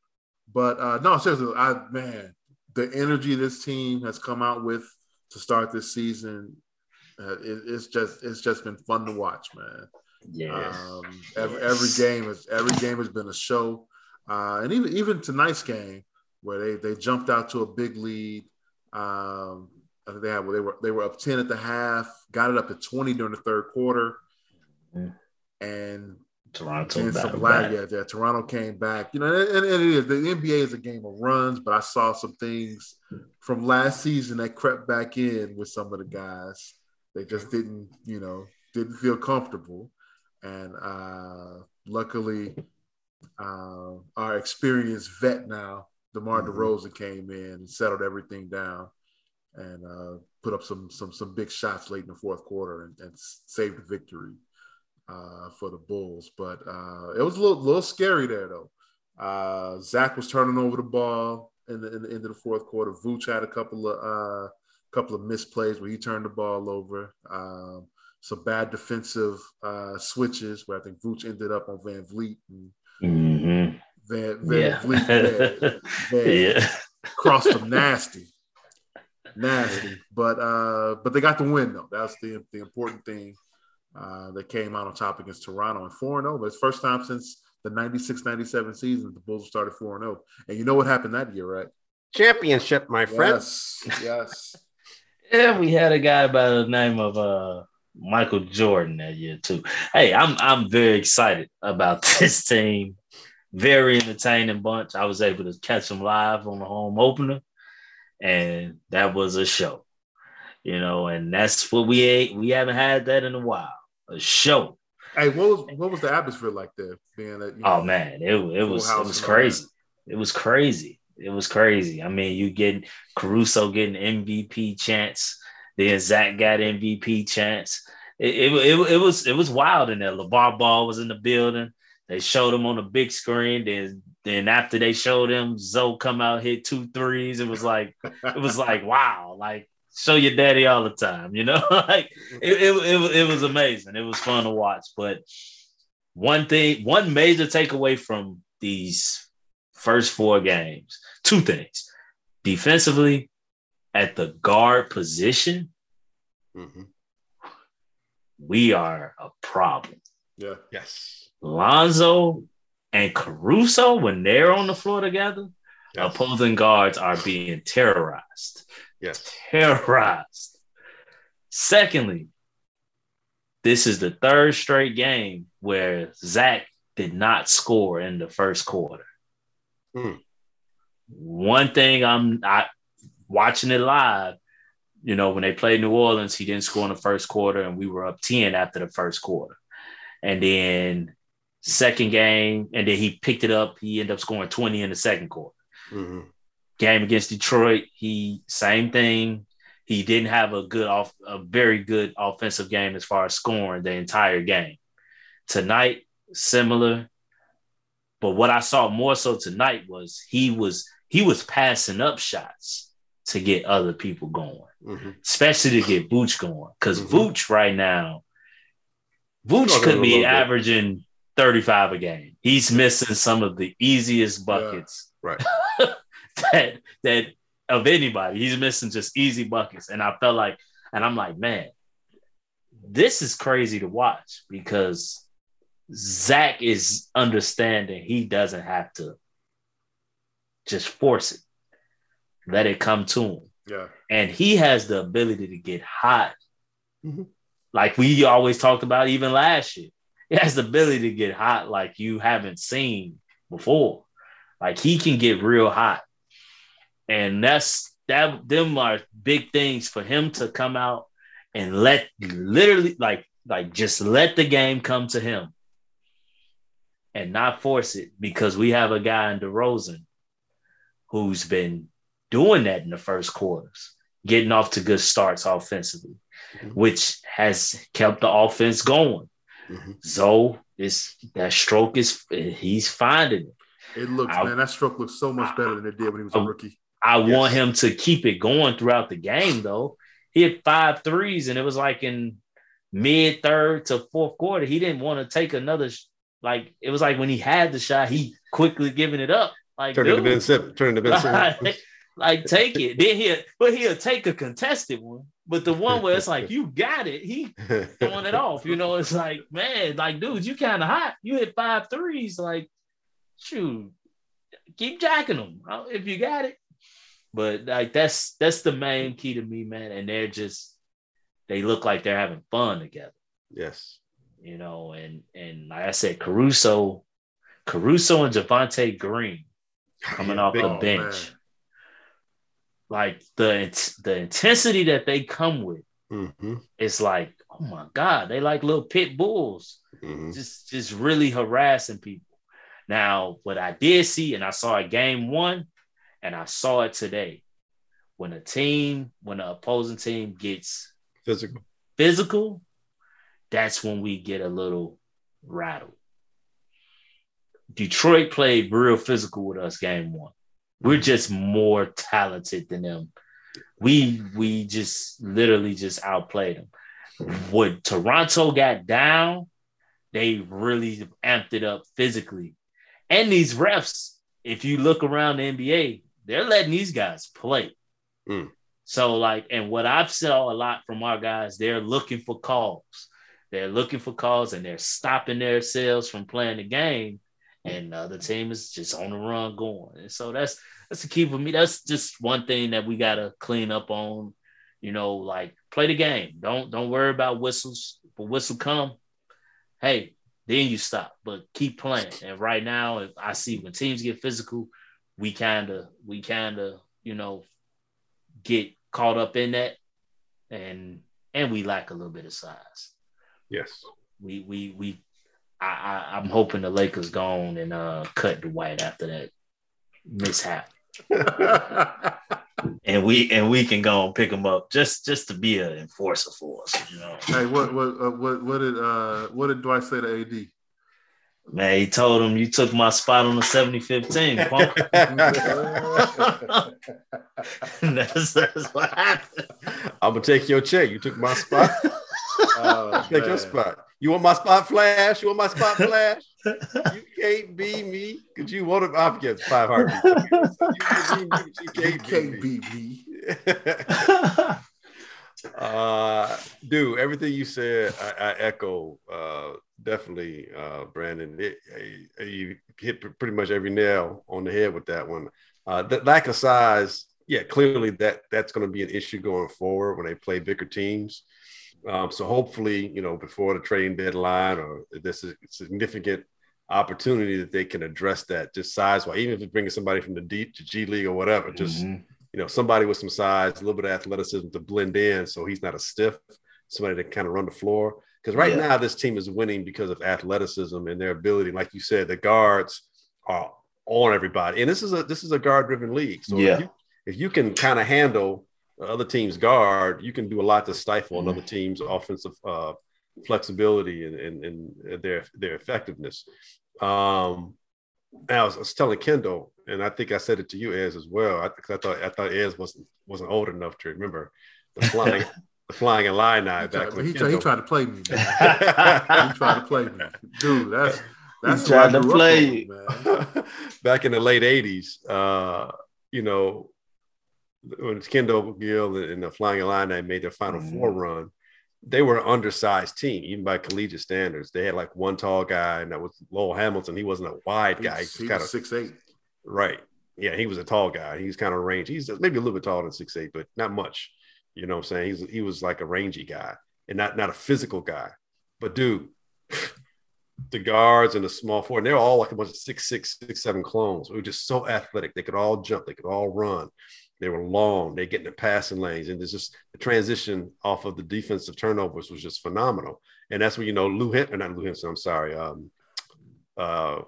But uh no, seriously, I man, the energy this team has come out with to start this season, uh, it, it's just it's just been fun to watch, man. Yeah. Um, every, Yes. every game is every game has been a show, uh, and even even tonight's game where they they jumped out to a big lead. Um, I think they had they were they were up ten at the half, got it up to twenty during the third quarter, Mhm. and Toronto and battle some lag, back. yeah, yeah, Toronto came back. You know, and, and it is the NBA is a game of runs, but I saw some things from last season that crept back in with some of the guys. They just didn't, you know, didn't feel comfortable. And uh luckily, uh, our experienced vet now, DeMar Mhm. DeRozan, came in and settled everything down and uh, put up some some some big shots late in the fourth quarter and, and saved the victory uh, for the Bulls. But uh, it was a little, little scary there, though. Uh, Zach was turning over the ball in the, in the end of the fourth quarter. Vooch had a couple of uh, couple of misplays where he turned the ball over. Um, some bad defensive uh, switches where I think Vooch ended up on VanVleet and Mhm. Van, Van Yeah. Vleet man, *laughs* man, yeah. crossed them nasty, nasty. But uh, but they got the win though. That's the the important thing. Uh, they came out on top against Toronto and 4 0. But it's first time since the 96 97 season the Bulls started 4 0. And you know what happened that year, right? Championship, my friend. Yes. Yeah, we had a guy by the name of uh Michael Jordan that year too. Hey, I'm I'm very excited about *laughs* this team. Very entertaining bunch. I was able to catch them live on the home opener, and that was a show. You know, and that's what we ate. we haven't had that in a while. A show. Hey, what was what was the atmosphere like there? Being that you know, Oh man, it, it was it was crazy. It was crazy. It was crazy. I mean, you getting Caruso getting MVP chance, then Zach got MVP chance. It, it, it, it was it was wild in there. LaVar Ball was in the building. They showed him on the big screen. Then then after they showed him, Zoe come out hit two threes. It was like it was *laughs* like wow, like show your daddy all the time, you know? *laughs* like it, it, it, it was amazing. It was fun to watch. But one thing, one major takeaway from these first four games, two things. Defensively, at the guard position, Mhm. we are a problem. yeah. Yes. Lonzo and Caruso, when they're on the floor together, Yes. opposing guards are being terrorized. Yes. terrorized. Secondly, this is the third straight game where Zach did not score in the first quarter. Hmm. One thing I'm I watching it live, you know, when they played New Orleans, he didn't score in the first quarter, and we were up 10 after the first quarter. And then second game, and then he picked it up. He ended up scoring 20 in the second quarter Mhm. game against Detroit, he same thing. He didn't have a good off a very good offensive game as far as scoring the entire game. Tonight, similar. But what I saw more so tonight was he was he was passing up shots to get other people going, Mhm. especially to get Vooch going. Because Mhm. Vooch right now, Vooch could be little bit. averaging 35 a game. He's missing some of the easiest buckets Right. *laughs* that that of anybody. He's missing just easy buckets. And I felt like, and I'm like, man, this is crazy to watch because Zach is understanding he doesn't have to just force it. Let it come to him. Yeah. And he has the ability to get hot. Mhm. Like we always talked about even last year. He has the ability to get hot like you haven't seen before. Like he can get real hot. And that's that them are big things for him to come out and let literally like like just let the game come to him and not force it because we have a guy in DeRozan who's been doing that in the first quarters, getting off to good starts offensively, Mhm. which has kept the offense going. Mhm. Zoe it's that stroke is he's finding it. It looks, I, man, that stroke looks so much better than it did when he was a rookie. I yes. want him to keep it going throughout the game, though. He had five threes, and it was like in mid third to fourth quarter. He didn't want to take another. Like it was like when he had the shot, he quickly giving it up. Like turn it to Ben Simmons. Turn it to Ben *laughs* Simmons. like take it. Then he'll, but he'll take a contested one. But the one where it's like you got it, he throwing it off. You know, it's like man, like dude, you kind of hot. You hit five threes. Like shoot, keep jacking them if you got it. But like that's that's the main key to me, man. And they're just they look like they're having fun together. Yes. You know, and and like I said, Caruso, Caruso and Javonte Green coming off the bench. Like the the intensity that they come with, mm-hmm. it's like, oh my God, they like little pit bulls, mm-hmm. just just really harassing people. Now, what I did see, and I saw a game one, and I saw it today. When a team, when an opposing team gets physical, physical, that's when we get a little rattled. Detroit played real physical with us game one. We're mm-hmm. just more talented than them. We we just literally just outplayed them. When Toronto got down, they really amped it up physically. And these refs, if you look around the NBA, they're letting these guys play. Mm. So, like, and what I've saw a lot from our guys, they're looking for calls. They're looking for calls and they're stopping themselves from playing the game. And uh, the other team is just on the run going. And so that's that's the key for me. That's just one thing that we gotta clean up on. You know, like play the game. Don't don't worry about whistles. If a whistle come, hey, then you stop. But keep playing. And right now, if I see when teams get physical, we kind of we kind of you know get caught up in that and and we lack a little bit of size yes. We we we i, I am hoping the lakers gone and uh cut dwight after that mishap. *laughs* And we and we can go and pick them up just just to be an enforcer for us you know? Hey what what uh, what what did uh what did dwight say to ad Man, he told him you took my spot on the 75th team, *laughs* *laughs* that's, that's what happened. I'm gonna take your check. You took my spot. *laughs* Oh, take man. your spot. You want my spot flash? You want my spot flash? you can't be me because you want to. I forget five heartbeats. you, you, can't, beat me. Uh, dude, everything you said, I, I echo. Uh, definitely, uh, Brandon. It, it, you hit pretty much every nail on the head with that one. Uh, the lack of size, yeah, clearly that that's going to be an issue going forward when they play bigger teams. Um, so hopefully, you know, before the trading deadline or this is significant opportunity that they can address that just size wise, even if it's bringing somebody from the D to G League or whatever, just mm-hmm. You know, somebody with some size, a little bit of athleticism to blend in so he's not a stiff, somebody to kind of run the floor. Because right yeah. now, this team is winning because of athleticism and their ability. Like you said, the guards are on everybody, and this is a this is a guard driven league. So yeah. if, you, if you can kind of handle other team's guard, you can do a lot to stifle mm-hmm. another team's offensive uh, flexibility and, and, and, their their effectiveness. Um, I was, I was, telling Kendall, and I think I said it to you, Ez, as well. I, I thought I thought Ez wasn't wasn't old enough to remember the flying *laughs* the flying Illini back tried, he, tried, he tried to play me. *laughs* he tried to play me, dude. That's that's trying to play on, *laughs* back in the late '80s. Uh, you know, when Kendall Gill and the Flying Illini made their Final mm-hmm. Four run, they were an undersized team, even by collegiate standards. They had like one tall guy, and that was Lowell Hamilton. He wasn't a wide guy. He was, kind of six eight. Right. Yeah, he was a tall guy. He's kind of range. He's maybe a little bit taller than six eight, but not much. You know what I'm saying? He's, he was like a rangy guy and not, not a physical guy. But dude, *laughs* the guards and the small forward, they're all like a bunch of six, six, six, seven clones. We were just so athletic. They could all jump, they could all run. They were long. They get in the passing lanes, and there's just the transition off of the defensive turnovers was just phenomenal. And that's when you know Lou Henson, not Lou Henson. I'm sorry, um, uh,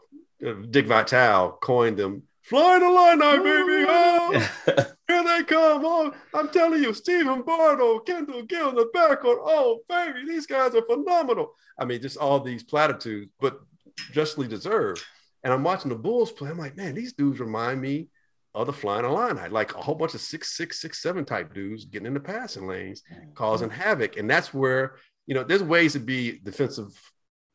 Uh, Dick Vitale coined them Flying the line now, baby. Oh, *laughs* here they come. Oh, I'm telling you, Stephen Bardo, Kendall Gill in the backcourt. Oh, baby, these guys are phenomenal. I mean, just all these platitudes, but justly deserved. And I'm watching the Bulls play. I'm like, man, these dudes remind me of the flying line. like a whole bunch of six, six, six, seven type dudes getting in the passing lanes, causing havoc. And that's where, you know, there's ways to be defensive,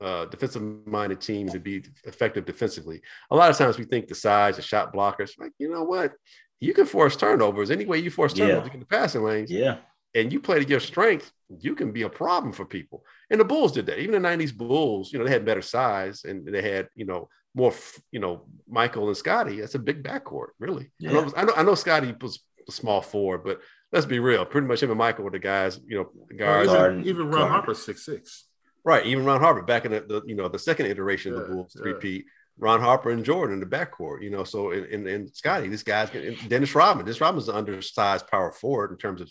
uh, defensive minded team to be effective defensively. A lot of times we think the size, the shot blockers, like, you know what? You can force turnovers. Any way you force turnovers, yeah. you can the passing lanes. Yeah. And you play to your strength, you can be a problem for people. And the Bulls did that. Even the 90s Bulls, you know, they had better size and they had, you know, more, you know, Michael and Scottie. That's a big backcourt, really. Yeah. I, know, I know, I know Scottie was a small four, but let's be real. Pretty much him and Michael were the guys, you know, the guards. even, even Ron Harper six six. Right, even Ron Harper back in the, the you know the second iteration yeah, of the Bulls yeah. repeat. Ron Harper and Jordan in the backcourt, you know. So and and Scottie, this guy's Dennis Rodman. Dennis Rodman's an undersized power forward in terms of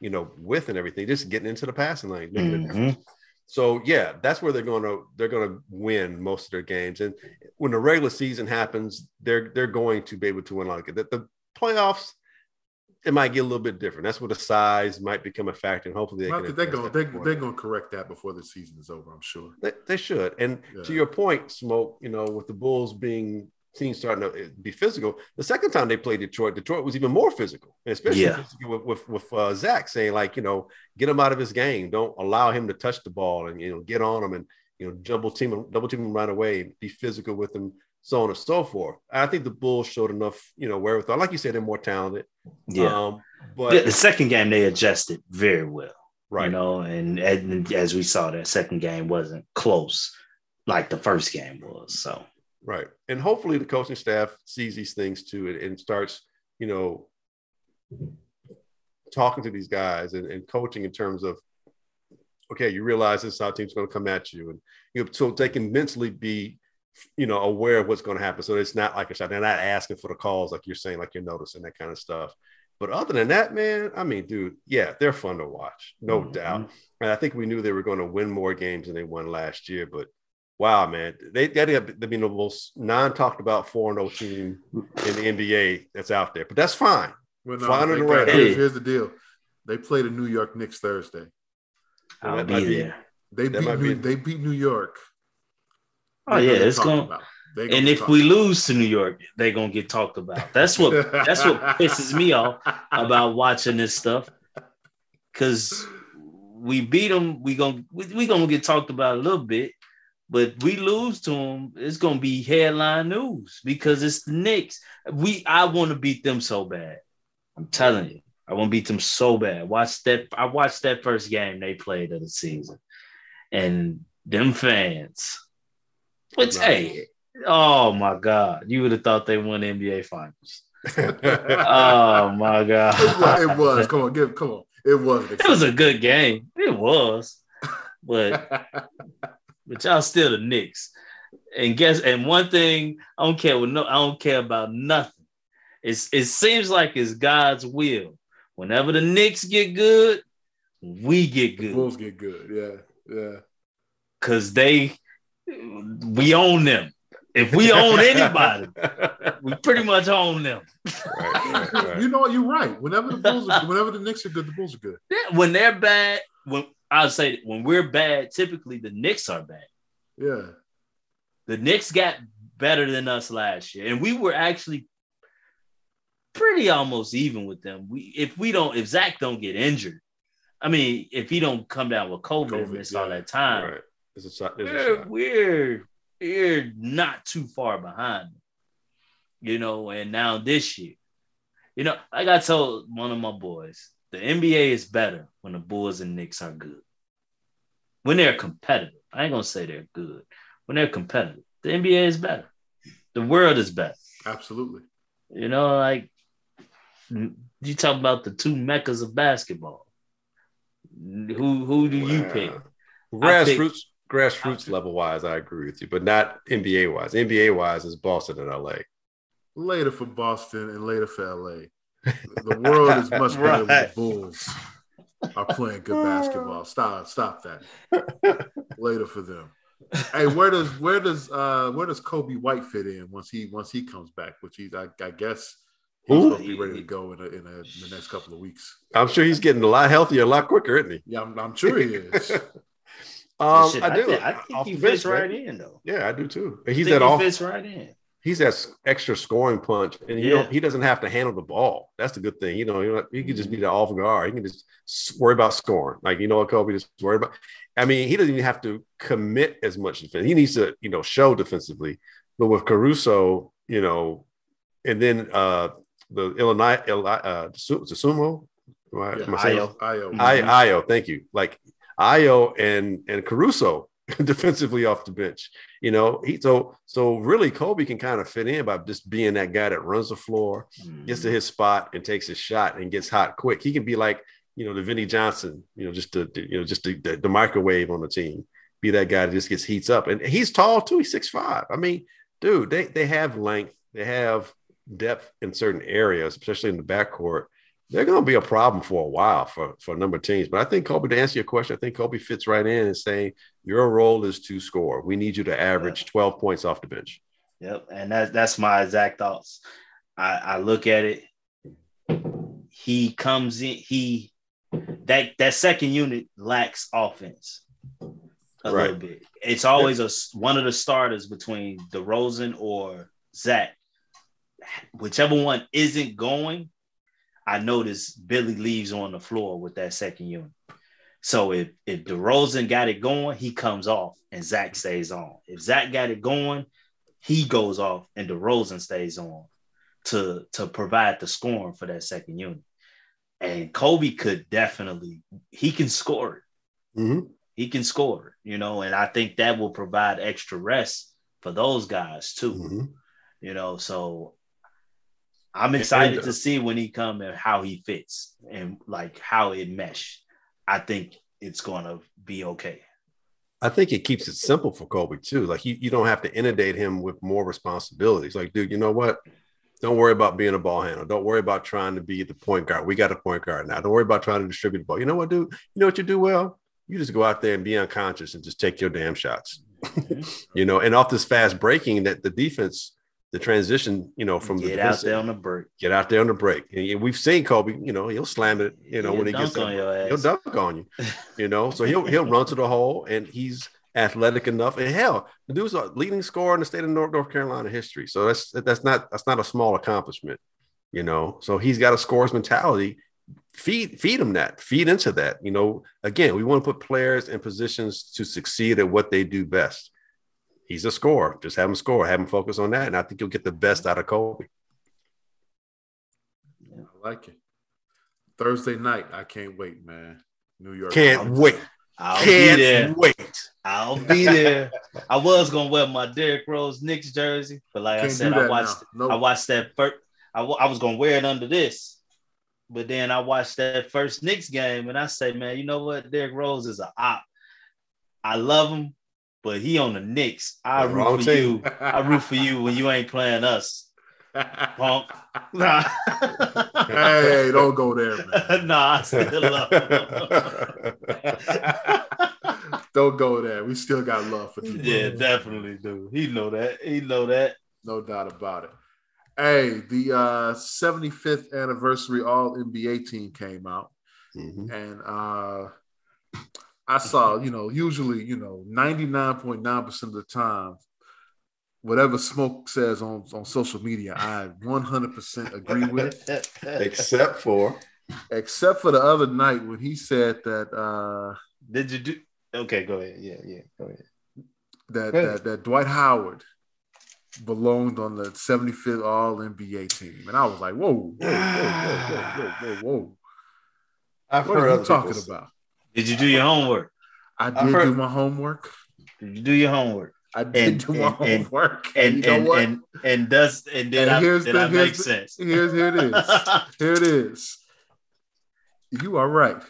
you know width and everything. Just getting into the passing lane, mm-hmm. a. So yeah, that's where they're going to they're going to win most of their games. And when the regular season happens, they're they're going to be able to win like it. The, the playoffs, it might get a little bit different. That's where the size might become a factor, and hopefully they well, can. They're going they, they're going to correct that before the season is over. I'm sure they, they should. And yeah. to your point, smoke. You know, with the Bulls being team starting to eh, be physical. The second time they played Detroit, Detroit was even more physical, especially yeah. physical with with, with uh, Zach saying like, you know, get him out of his game. Don't allow him to touch the ball and you know get on him and you know double team him, double team him right away, be physical with him, so on and so forth. I think the Bulls showed enough, you know, wherewithal. Like you said, they're more talented. Yeah. Um, but the second game they adjusted very well. Right. You know, and, and as we saw, that second game wasn't close like the first game was. So Right. And hopefully the coaching staff sees these things too and, and starts, you know, talking to these guys and, and, coaching in terms of, okay, you realize this how team's going to come at you. And you know, so they can mentally be, you know, aware of what's going to happen. So it's not like a shot. They're not asking for the calls like you're saying, like you're noticing that kind of stuff. But other than that, man, I mean, dude, yeah, they're fun to watch, no mm-hmm. doubt. And I think we knew they were going to win more games than they won last year, but wow, man, they got to be the most non-talked about four and O team in the NBA that's out there. But that's fine. Well, no, fine the got, here's, here's, the deal: they play the New York Knicks Thursday. I'll be there. They beat New, be... they beat New York. Oh yeah, it's going. to and if we lose to New York, they're gonna get talked about. That's what that's what pisses me off about *laughs* watching this stuff. Cause we beat them, we gonna we, we gonna get talked about a little bit, but we lose to them, it's gonna be headline news because it's the Knicks. We I want to beat them so bad. I'm telling you, I want to beat them so bad. Watch that. I watched that first game they played of the season, and them fans. Which hey, oh my God, you would have thought they won NBA finals. oh my God, *laughs* it was. Come on, give. Come on, it was. It was a good game. It was, but *laughs* but y'all still the Knicks. And guess and one thing I don't care with no I don't care about nothing. It's it seems like it's God's will. Whenever the Knicks get good, we get good. The Bulls get good. Yeah, yeah. Cause they we own them. If we own anybody, *laughs* we pretty much own them. Right, right, right. You know what? You're right. Whenever the Bulls, are, whenever the Knicks are good, the Bulls are good. Yeah, when they're bad, when I'll say when we're bad, typically the Knicks are bad. Yeah. The Knicks got better than us last year, and we were actually pretty almost even with them. We if we don't if Zach don't get injured, I mean if he don't come down with COVID, COVID and miss yeah. all that time, right. A shot, we're, we're we're not too far behind. You know, and now this year, you know, like I told one of my boys, the NBA is better when the Bulls and Knicks are good. When they're competitive. I ain't gonna say they're good. When they're competitive, the NBA is better. The world is better. Absolutely. You know, like you talk about the two meccas of basketball. Who who do you pick? Grassroots grassroots level wise, I agree with you, but not NBA wise. NBA wise is Boston and LA. Later for Boston and later for LA. *laughs* The world is much better right. when the Bulls are playing good basketball. Stop, stop that. *laughs* Later for them. Hey, where does where does uh where does Coby White fit in once he once he comes back? Which he's I, I guess He's Who? supposed to be ready to go in, a, in, a, in the next couple of weeks. I'm sure he's getting a lot healthier, a lot quicker, isn't he? Yeah, I'm, I'm sure he is. *laughs* Um, Shit, I do. think, I think Off he fits bench, right man. in though. Yeah, I do too. And I he's think that he off. fits right in. He's that extra scoring punch, and you Yeah. know he doesn't have to handle the ball. That's the good thing. You know, you know, he can just be the off guard. He can just worry about scoring. Like you know what Coby just worry about. I mean, he doesn't even have to commit as much defense. He needs to, you know, show defensively. But with Caruso, you know, and then uh the Illinois, Illinois uh, Su- Sumo, am I- Yeah, am Ayo. Ayo. Ayo, thank you. Like Ayo and and Caruso *laughs* defensively off the bench. You know, he so so really Coby can kind of fit in by just being that guy that runs the floor, gets to mm. his spot and takes his shot and gets hot quick. He can be like, you know, the Vinnie Johnson, you know, just the, the- you know, just the, the, the microwave on the team. Be that guy that just gets heats up. And he's tall too. He's six five. I mean, dude, they they have length, they have depth in certain areas, especially in the backcourt they're going to be a problem for a while for, for a number of teams. But I think Coby, to answer your question, I think Coby fits right in and saying your role is to score. We need you to average 12 points off the bench. Yep, and that's that's my exact thoughts. I, I look at it. He comes in. He that that second unit lacks offense a Right. little bit. It's always a one of the starters between DeRozan or Zach. Whichever one isn't going, I notice Billy leaves on the floor with that second unit. So if if DeRozan got it going, he comes off and Zach stays on. If Zach got it going, he goes off and DeRozan stays on to to provide the scoring for that second unit. And Coby could definitely he can score it. Mhm. He can score it, you know, and I think that will provide extra rest for those guys too. Mhm. You know, so I'm excited to see when he come and how he fits and like how it mesh. I think it's gonna be okay. I think it keeps it simple for Coby too. Like you, you don't have to inundate him with more responsibilities. Like, dude, you know what? Don't worry about being a ball handler. Don't worry about trying to be the point guard. We got a point guard now. Don't worry about trying to distribute the ball. You know what, dude? You know what you do well? You just go out there and be unconscious and just take your damn shots. Mm-hmm. *laughs* you know, and off this fast breaking that the defense, the transition, you know, from the Get out there on the break. get out there on the break. And we've seen Coby, you know, he'll slam it, you know, He'll when he gets on your He'll dunk on you, you know. So he'll he'll run to the hole and he's athletic enough. And hell, the dude's a leading scorer in the state of North, North Carolina history. So that's that's not that's not a small accomplishment, you know. So he's got a scorer's mentality. Feed feed him that, feed into that. You know, again, we want to put players in positions to succeed at what they do best. He's a scorer. Just have him score, have him focus on that. And I think you'll get the best out of Coby. I like it. Thursday night, I can't wait, man. New York. Can't wait. I'll be there. Wait. I'll be there. I was gonna wear my Derrick Rose Knicks jersey, but like I Can't said, I watched now. No. I watched that first. I, was gonna wear it under this, but then I watched that first Knicks game, and I say, man, you know what? Derrick Rose is a op. I love him, but he on the Knicks. I The root for team. you. I root for you when you ain't playing us. Punk. *laughs* Nah, hey, don't go there, man. *laughs* nah, I still love *laughs* don't go there. We still got love for you. yeah, bro. definitely, dude. He know that. He know that. No doubt about it. Hey, the uh, 75th anniversary All NBA team came out, Mhm. and uh, I saw, you know, usually, you know, 99.9% of the time, whatever Smoke says on, on social media, I 100% agree with, *laughs* Except for except for the other night when he said that uh, Did you do? Okay, go ahead. Yeah, yeah, go ahead. that, Good. that that Dwight Howard belonged on the 75th All NBA team, and I was like, whoa, whoa, whoa, whoa, whoa, whoa, whoa. I've What heard are you talking people- about? Did you do your homework? I did I've heard- do my homework. Did you do your homework? I did And- do my and- and- homework. And you know and, and and does and did And I here's did the- I here's make the- sense? Here's here it is. *laughs* Here it is. You are right.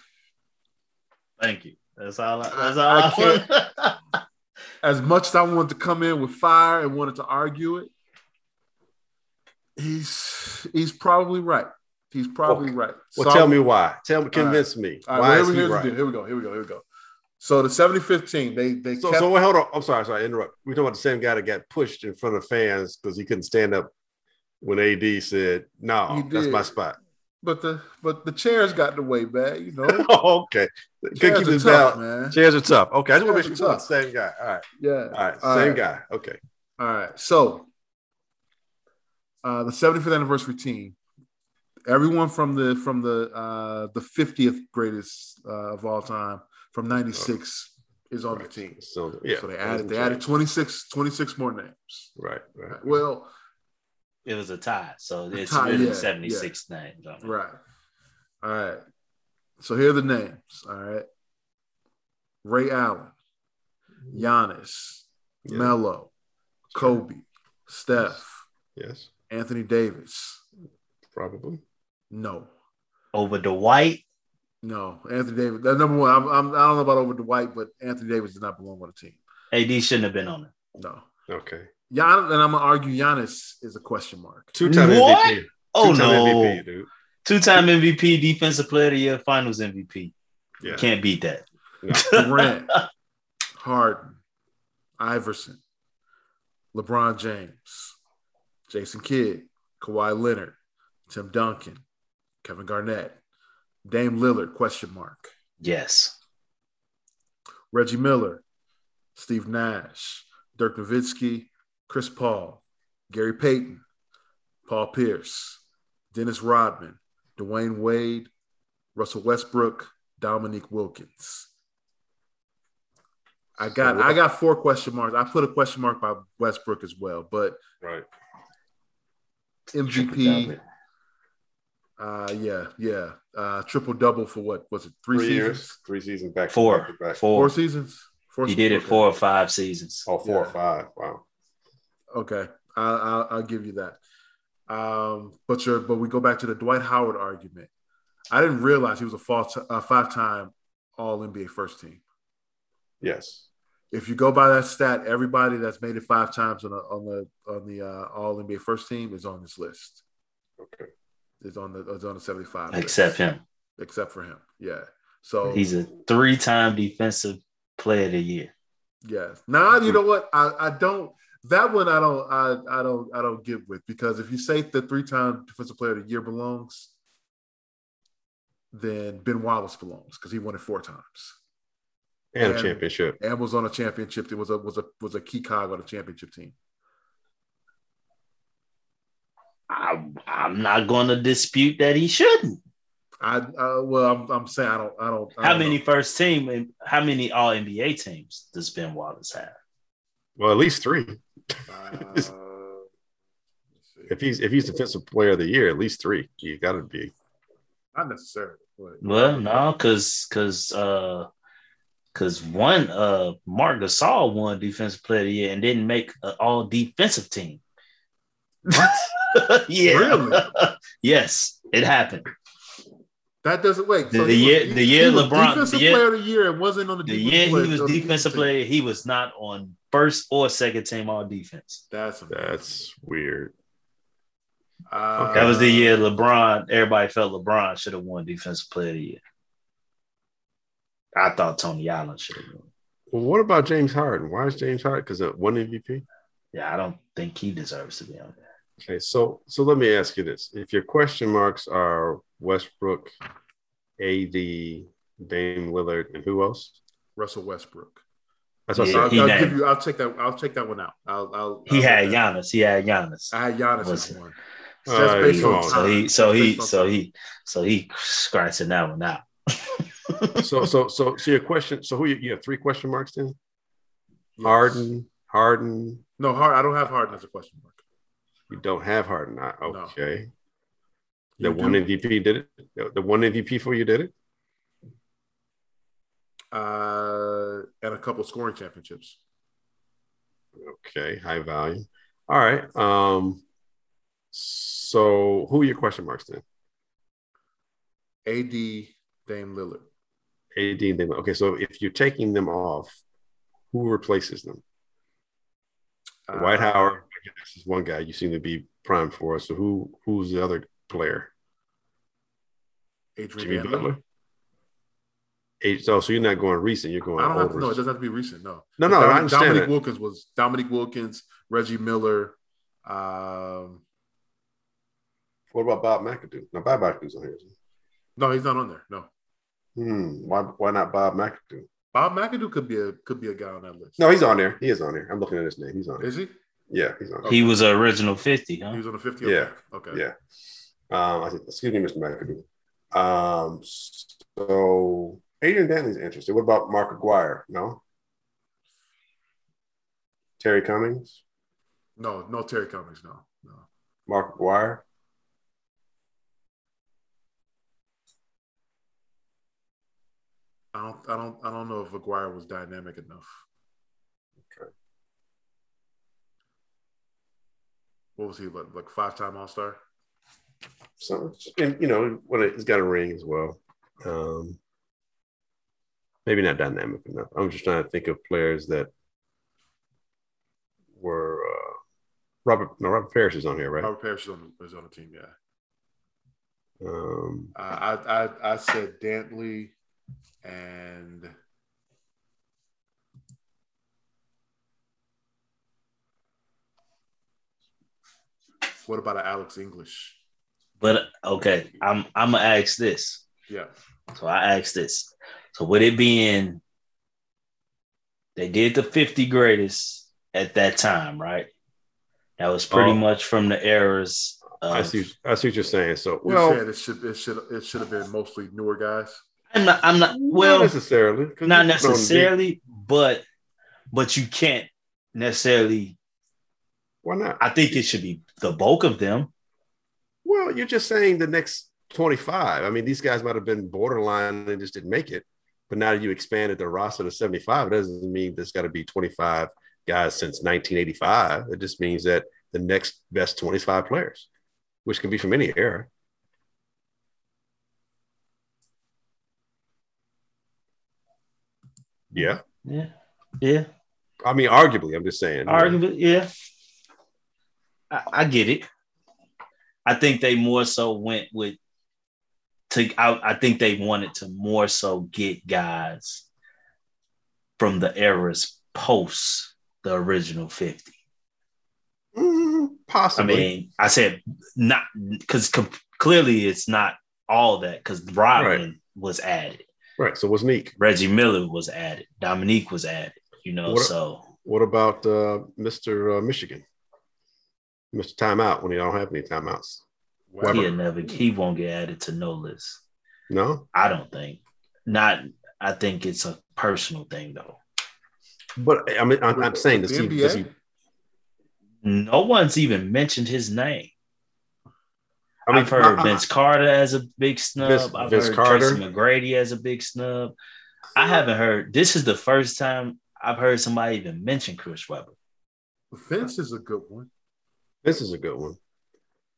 Thank you. That's all. I, that's all. I I, can't- *laughs* As much as I wanted to come in with fire and wanted to argue it, he's he's probably right. He's probably Okay. right. Well, So tell me why. Tell me, convince me. All right, why well, is here, he right? here we go. Here we go. Here we go. So the 75th team, they they So, kept so wait, hold on. I'm sorry, sorry, interrupt. We're talking about the same guy that got pushed in front of fans because he couldn't stand up when AD said, "No, that's my spot." But the but the chairs got the way, man. You know, Oh, *laughs* okay. Could chairs keep are this tough, man. Chairs are tough. Okay, I just want to make sure the same guy. All right, Yeah. all right, All same right. guy. Okay, All right. So, uh, the 75th anniversary team. Everyone from the from the uh, the 50th greatest uh, of all time from '96 is on the team. So yeah, so they added they added changed. 26 26 more names. Right, right. Well, It was a tie, so it's tie, really yeah, 76 names. on it. right. All right. So here are the names. All right. Ray Allen, Giannis, Yeah. Melo, Kobe, Steph, Yes, Anthony Davis. probably. No. Over Dwight, No, Anthony Davis. That number one. I'm, I'm, I don't know about over Dwight, but Anthony Davis does not belong on the team. AD shouldn't have been on it. No, Okay. Gian, and I'm gonna argue Giannis is a question mark. Two-time MVP. Oh Two-time no, MVP, dude. two-time MVP, Defensive Player of the Year, Finals MVP. Yeah. Can't beat that. *laughs* Durant, Harden, Iverson, LeBron James, Jason Kidd, Kawhi Leonard, Tim Duncan, Kevin Garnett, Dame Lillard? Question mark. Yes. Reggie Miller, Steve Nash, Dirk Nowitzki, Chris Paul, Gary Payton, Paul Pierce, Dennis Rodman, Dwyane Wade, Russell Westbrook, Dominique Wilkins. I got So- I got four question marks. I put a question mark by Westbrook as well, but Right. MVP, uh, yeah, yeah, uh, triple double for what was it? Three, Three, seasons, years, three seasons back. Four. back back. four Four. seasons. Four He did it okay. four or five seasons. Oh, four or five. Wow. Okay, I'll, I'll, I'll give you that. Um, but your but we go back to the Dwight Howard argument. I didn't realize he was a, fall a five-time All NBA first team. Yes. If you go by that stat, everybody that's made it five times on the on the on the uh, All NBA first team is on this list. Okay. Is on the is on the seventy-five. Except list. him. Except for him. Yeah. So He's a three-time Defensive Player of the Year. Yeah. Now you know what? I, I don't that one I don't I, I don't I don't get with because if you say the three time defensive player of the year belongs, then Ben Wallace belongs because he won it four times And a championship. and was on a championship. It was a was a was a key cog on a championship team. I, I'm not going to dispute that he shouldn't. I uh, well I'm, I'm saying I don't I don't. I How don't many know. first team and how many All NBA teams does Ben Wallace have? Well, at least three. Uh. If he's if he's defensive player of the year, at least three. You got to be. not necessarily. But Well, no, because because uh because one uh Marc Gasol won Defensive Player of the Year and didn't make an All Defensive team. What? *laughs* yeah, Really? *laughs* yes, it happened. That doesn't wait. The- the he year- was, the year he was LeBron- defensive the year- player of the year and wasn't on the The defensive year he was on the defensive team. player, he was not on first or second team All Defense. That's That's weird. uh, That was the year LeBron. Everybody felt LeBron should have won Defensive Player of the Year. I thought Tony Allen should have won. Well, what about James Harden? Why is James Harden? Because of one MVP. Yeah, I don't think he deserves to be on there. Okay, so so let me ask you this: If your question marks are Westbrook, AD, Dame Lillard, and who else? Russell Westbrook. That's what Yeah, I I'll, I'll give you. I'll take that. I'll take that one out. I'll. I'll He I'll had take that. Giannis. He had Giannis. I had Giannis Was as one. All Just right, based on on. So he, so he, so he, so he scratching that one out. *laughs* So so so so your question. So who you, you have three question marks then? Yes. Harden, Harden. No, Hard. I don't have Harden as a question mark. You don't have Harden. No. Okay. You The one do. MVP did it. The- one MVP for you did it. Uh, and a couple scoring championships. Okay, high value. All right. Um. So who are your question marks then? AD, Dame Lillard. AD them. Okay, so if you're taking them off, who replaces them? White Uh, Howard, guess, is one guy you seem to be primed for. So who who's the other player? Adrian Jimmy Butler. Butler. Eight, so so you're not going recent. You're going I don't have to. No, it doesn't have to be recent. No. No, no, I Dominique, understand Dominique that. Wilkins was Dominique Wilkins, Reggie Miller, um, What about Bob McAdoo? No, Bob McAdoo's on here. isn't No, he's not on there. No. Hmm. Why? Why not Bob McAdoo? Bob McAdoo could be a could be a guy on that list. No, he's on there. He is on there. I'm looking at his name. He's on. There. is he? Yeah, he's on. There. He was an original 50, huh? He was on the fifty. Yeah. Okay. Yeah. Um, I said, excuse me, Mr. McAdoo. Um, so Adrian Dantley's interested. What about Mark Aguirre? No. Terry Cummings, No, no Terry Cummings. No, no. Mark Aguirre. I don't. I don't. I don't know if Aguirre was dynamic enough. Okay. What was he like? Like five time All Star. So, and you know, when it, he's got a ring as well. Um, maybe not dynamic enough. I'm just trying to think of players that were uh, Robert. No, Robert Parish is on here, right? Robert Parish is on, is on the team. Yeah. Um, I I I, I said Dantley and what about an Alex English? But okay, I'm I'm gonna ask this. Yeah. So I asked this. So with it being they did the 50 greatest at that time, right? That was pretty Oh. much from the eras of, I see. I see what you're saying. So, You well, said it should it should it should have been mostly newer guys. I'm not I'm not well not necessarily. 'cause not you don't need- necessarily, but but you can't necessarily Why not? I think it should be the bulk of them. Well, you're just saying the next 25. I mean, these guys might have been borderline and just didn't make it. But now that you expanded the roster to 75. It doesn't mean there's got to be 25 guys since 1985. It just means that the next best 25 players, which can be from any era. Yeah. Yeah. Yeah. I mean, arguably, I'm just saying. Arguably, yeah. I, I get it. I think they more so went with to I, I think they wanted to more so get guys from the eras post the original 50. Mm, I mean, I said not because com- clearly it's not all that because Rodman was added, right. So what's Neek? Reggie Miller was added, Dominique was added, you know. What- so What about uh, Mr. Uh, Michigan? Mr. Timeout when he don't have any timeouts. Webber. he'll never he won't get added to no list. No? I don't think. Not. I think it's a personal thing though. But I mean, I'm, I'm saying, this. The he, does he, No one's even mentioned his name. I mean, I've heard I- I- Vince Carter as a big snub. Vince- I've Vince heard Carter. Tracy McGrady as a big snub. I haven't heard. This is the first time I've heard somebody even mention Chris Webber. Vince is a good one. This is a good one.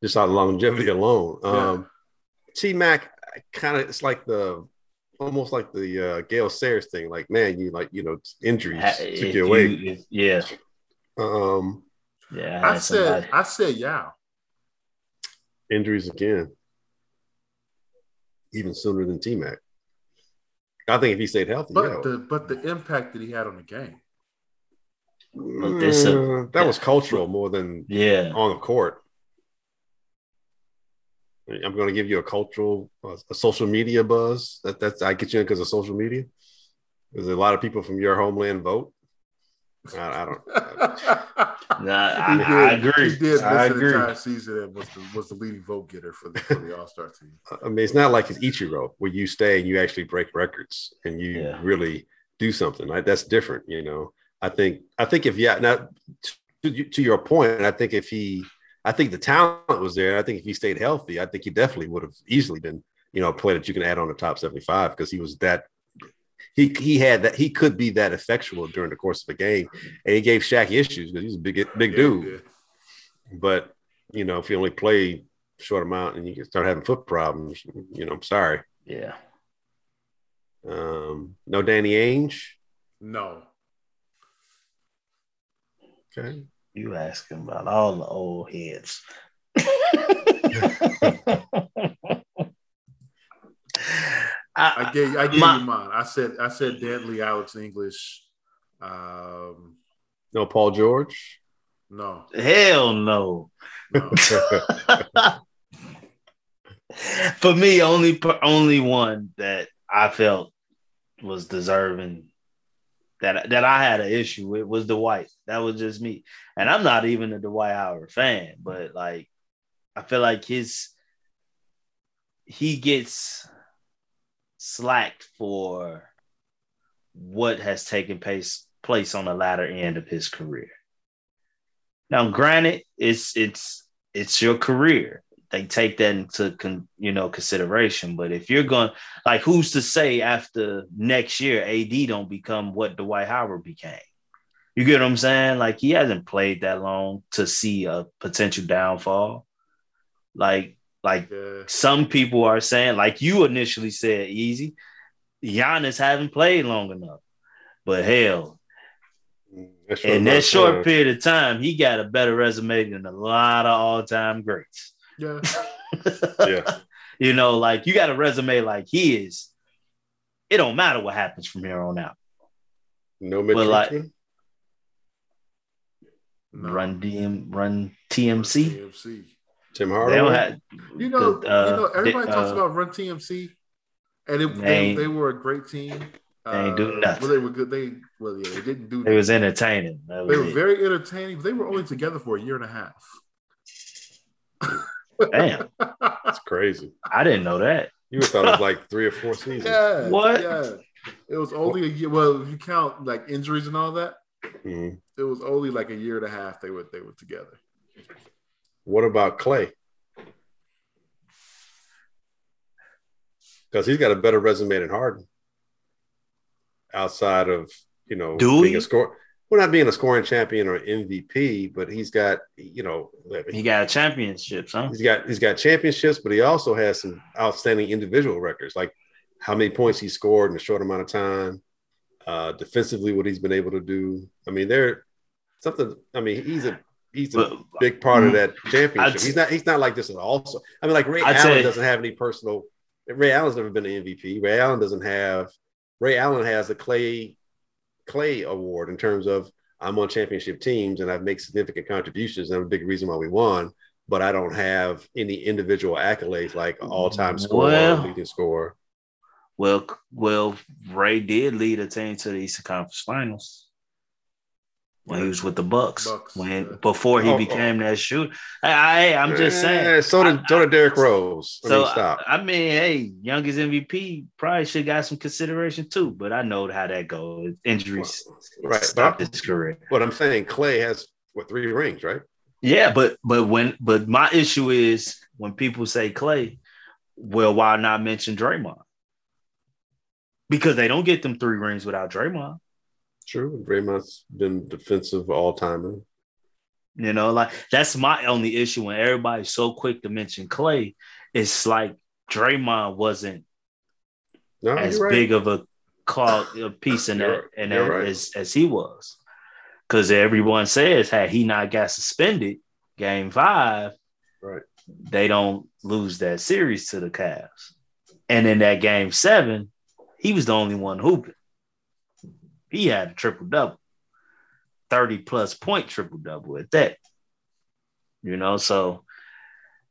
Just out of longevity alone. Um, T Mac kind of it's like the almost like the uh, Gale Sayers thing. Like, man, you like you know injuries Ha- took you away. if- yeah, Um, yeah. I, I said somebody- I said Yao. injuries again, even sooner than T Mac. I think if he stayed healthy, But yeah. the but the impact that he had on the game. But this, uh, that was cultural more than yeah. on the court. I'm going to give you a cultural, uh, a social media buzz. That that's I get you in because of social media. There's a lot of people from your homeland vote. I, I don't. *laughs* Nah, He I, I did- agree. He did miss I an agree. entire season and was the, was the leading vote getter for the, for the All Star team. *laughs* I mean, it's not like it's Ichiro where you stay and you actually break records and you Yeah. really do something. Right? That's different. You know, I think I think if yeah, now to, to your point, I think if he, I think the talent was there. And I think if he stayed healthy, I think he definitely would have easily been, you know, a player that you can add on the top 75 because he was that. He, he had that he could be that effectual during the course of the game, and he gave Shaq issues because he's a big big Yeah, dude. yeah. But you know, if you only play short amount and you start having foot problems, you know, I'm sorry. Yeah. Um, no Danny Ainge. No. Okay. You asking about all the old heads. I gave I gave My- you mine. I said I said Dantley, Alex English. Um, No Paul George. no, Hell no. no. *laughs* for me, only only one that I felt was deserving that that I had an issue with was Dwight. That was just me, and I'm not even a Dwight Howard fan, but like I feel like his he gets slacked for what has taken place place on the latter end of his career. Now, granted, it's it's it's your career. They take that into con, you know consideration. But if you're going like, who's to say after next year AD don't become what Dwight Howard became? You get what I'm saying? Like he hasn't played that long to see a potential downfall. Like like yeah. some people are saying, like you initially said, easy. Giannis haven't played long enough. But hell, in that short time. period of time, he got a better resume than a lot of all-time greats. Yeah. yeah. *laughs* You know, like you got a resume like his. It don't matter what happens from here on out. No Mitch like, no. Run DM, run TMC. TMC. Tim Hardaway. you know, uh, you know, everybody they, talks uh, about Run TMC, and it, they, they, were a great team. They ain't do nothing. Well, they were good. They well, yeah, they didn't do. It was entertaining. Was they were it. very entertaining. But they were only together for a year and a half. Damn, that's crazy. I didn't know that. You would thought it was like *laughs* three or four seasons. Yeah. What? Yeah. It was only a year. Well, if you count like injuries and all that, mm-hmm. it was only like a year and a half they were they were together. What about Klay? Because he's got a better resume than Harden. Outside of you know Do being a score, well, not being a scoring champion or MVP, but he's got you know he got championships, huh? He's got he's got championships, but he also has some outstanding individual records, like how many points he scored in a short amount of time, uh, defensively, what he's been able to do. I mean, there something. I mean, he's a he's a but, big part of mm, that championship. he's not he's not like this at all. So I mean, like Ray I'd Allen say, doesn't have any personal. Ray Allen's never been an MVP. Ray Allen doesn't have. Ray Allen has a Klay Klay award in terms of I'm on championship teams and I've made significant contributions and I'm a big reason why we won. But I don't have any individual accolades like all time scorer, well, leading scorer. Well, well, Ray did lead a team to the Eastern Conference Finals when he was with the Bucks. Bucks when yeah. before he oh, became oh. that shooter. I, I am just saying. Yeah, So did so did Derrick Rose. I so mean, stop. I, I, mean, hey, youngest MVP probably should got some consideration too. But I know how that goes. Injuries right stopped his career. But I'm saying Klay has what three rings, right? Yeah, but but when but my issue is when people say Klay, well, why not mention Draymond? Because they don't get them three rings without Draymond. True. Draymond's been defensive all timer. You know, like that's my only issue when everybody's so quick to mention Klay. It's like Draymond wasn't no, as right. big of a call a piece in that and that right. as, as he was. Because everyone says, had he not got suspended game five, right, they don't lose that series to the Cavs. And in that game seven, he was the only one hooping he had a triple double, 30 plus point triple double at that. You know, so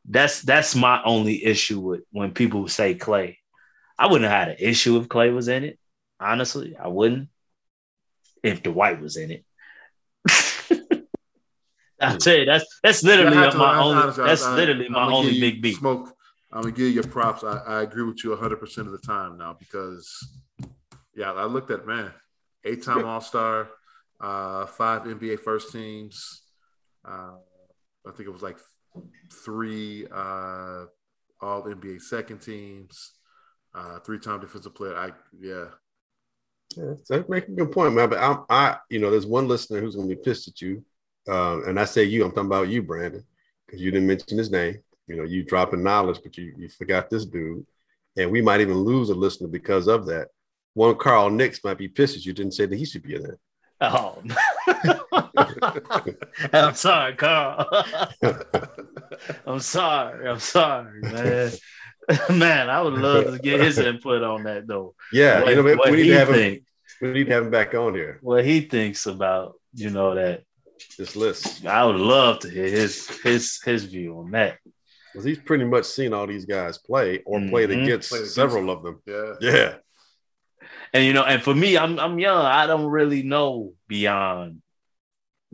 that's that's my only issue with when people say Klay. I wouldn't have had an issue if Klay was in it. Honestly, I wouldn't. If Dwight was in it. *laughs* I tell you, that's that's literally yeah, my only honestly, that's I, literally my only big beat. Smoke. I'm gonna give you props. I, I agree with you 100 percent of the time now because yeah, I looked at man eight time All Star, uh, five NBA first teams. Uh, I think it was like three uh, All NBA second teams, uh, three time defensive player. I yeah. Yeah, that's making a good point, man. But I'm, I, you know, there's one listener who's going to be pissed at you, um, and I say you. I'm talking about you, Brandon, because you didn't mention his name. You know, you dropping knowledge, but you you forgot this dude, and we might even lose a listener because of that one Carl Nicks might be pissed at you didn't say that he should be in there. Oh, *laughs* I'm sorry, Carl. *laughs* I'm sorry. I'm sorry, man. *laughs* man, I would love to get his input on that though. Yeah, what, you know, we need to have think, him. We need to have him back on here. What he thinks about you know that this list. I would love to hear his his his view on that. Because he's pretty much seen all these guys play or played Mhm. against Played against several of them. Yeah. Yeah. And you know, and for me, I'm I'm young. I don't really know beyond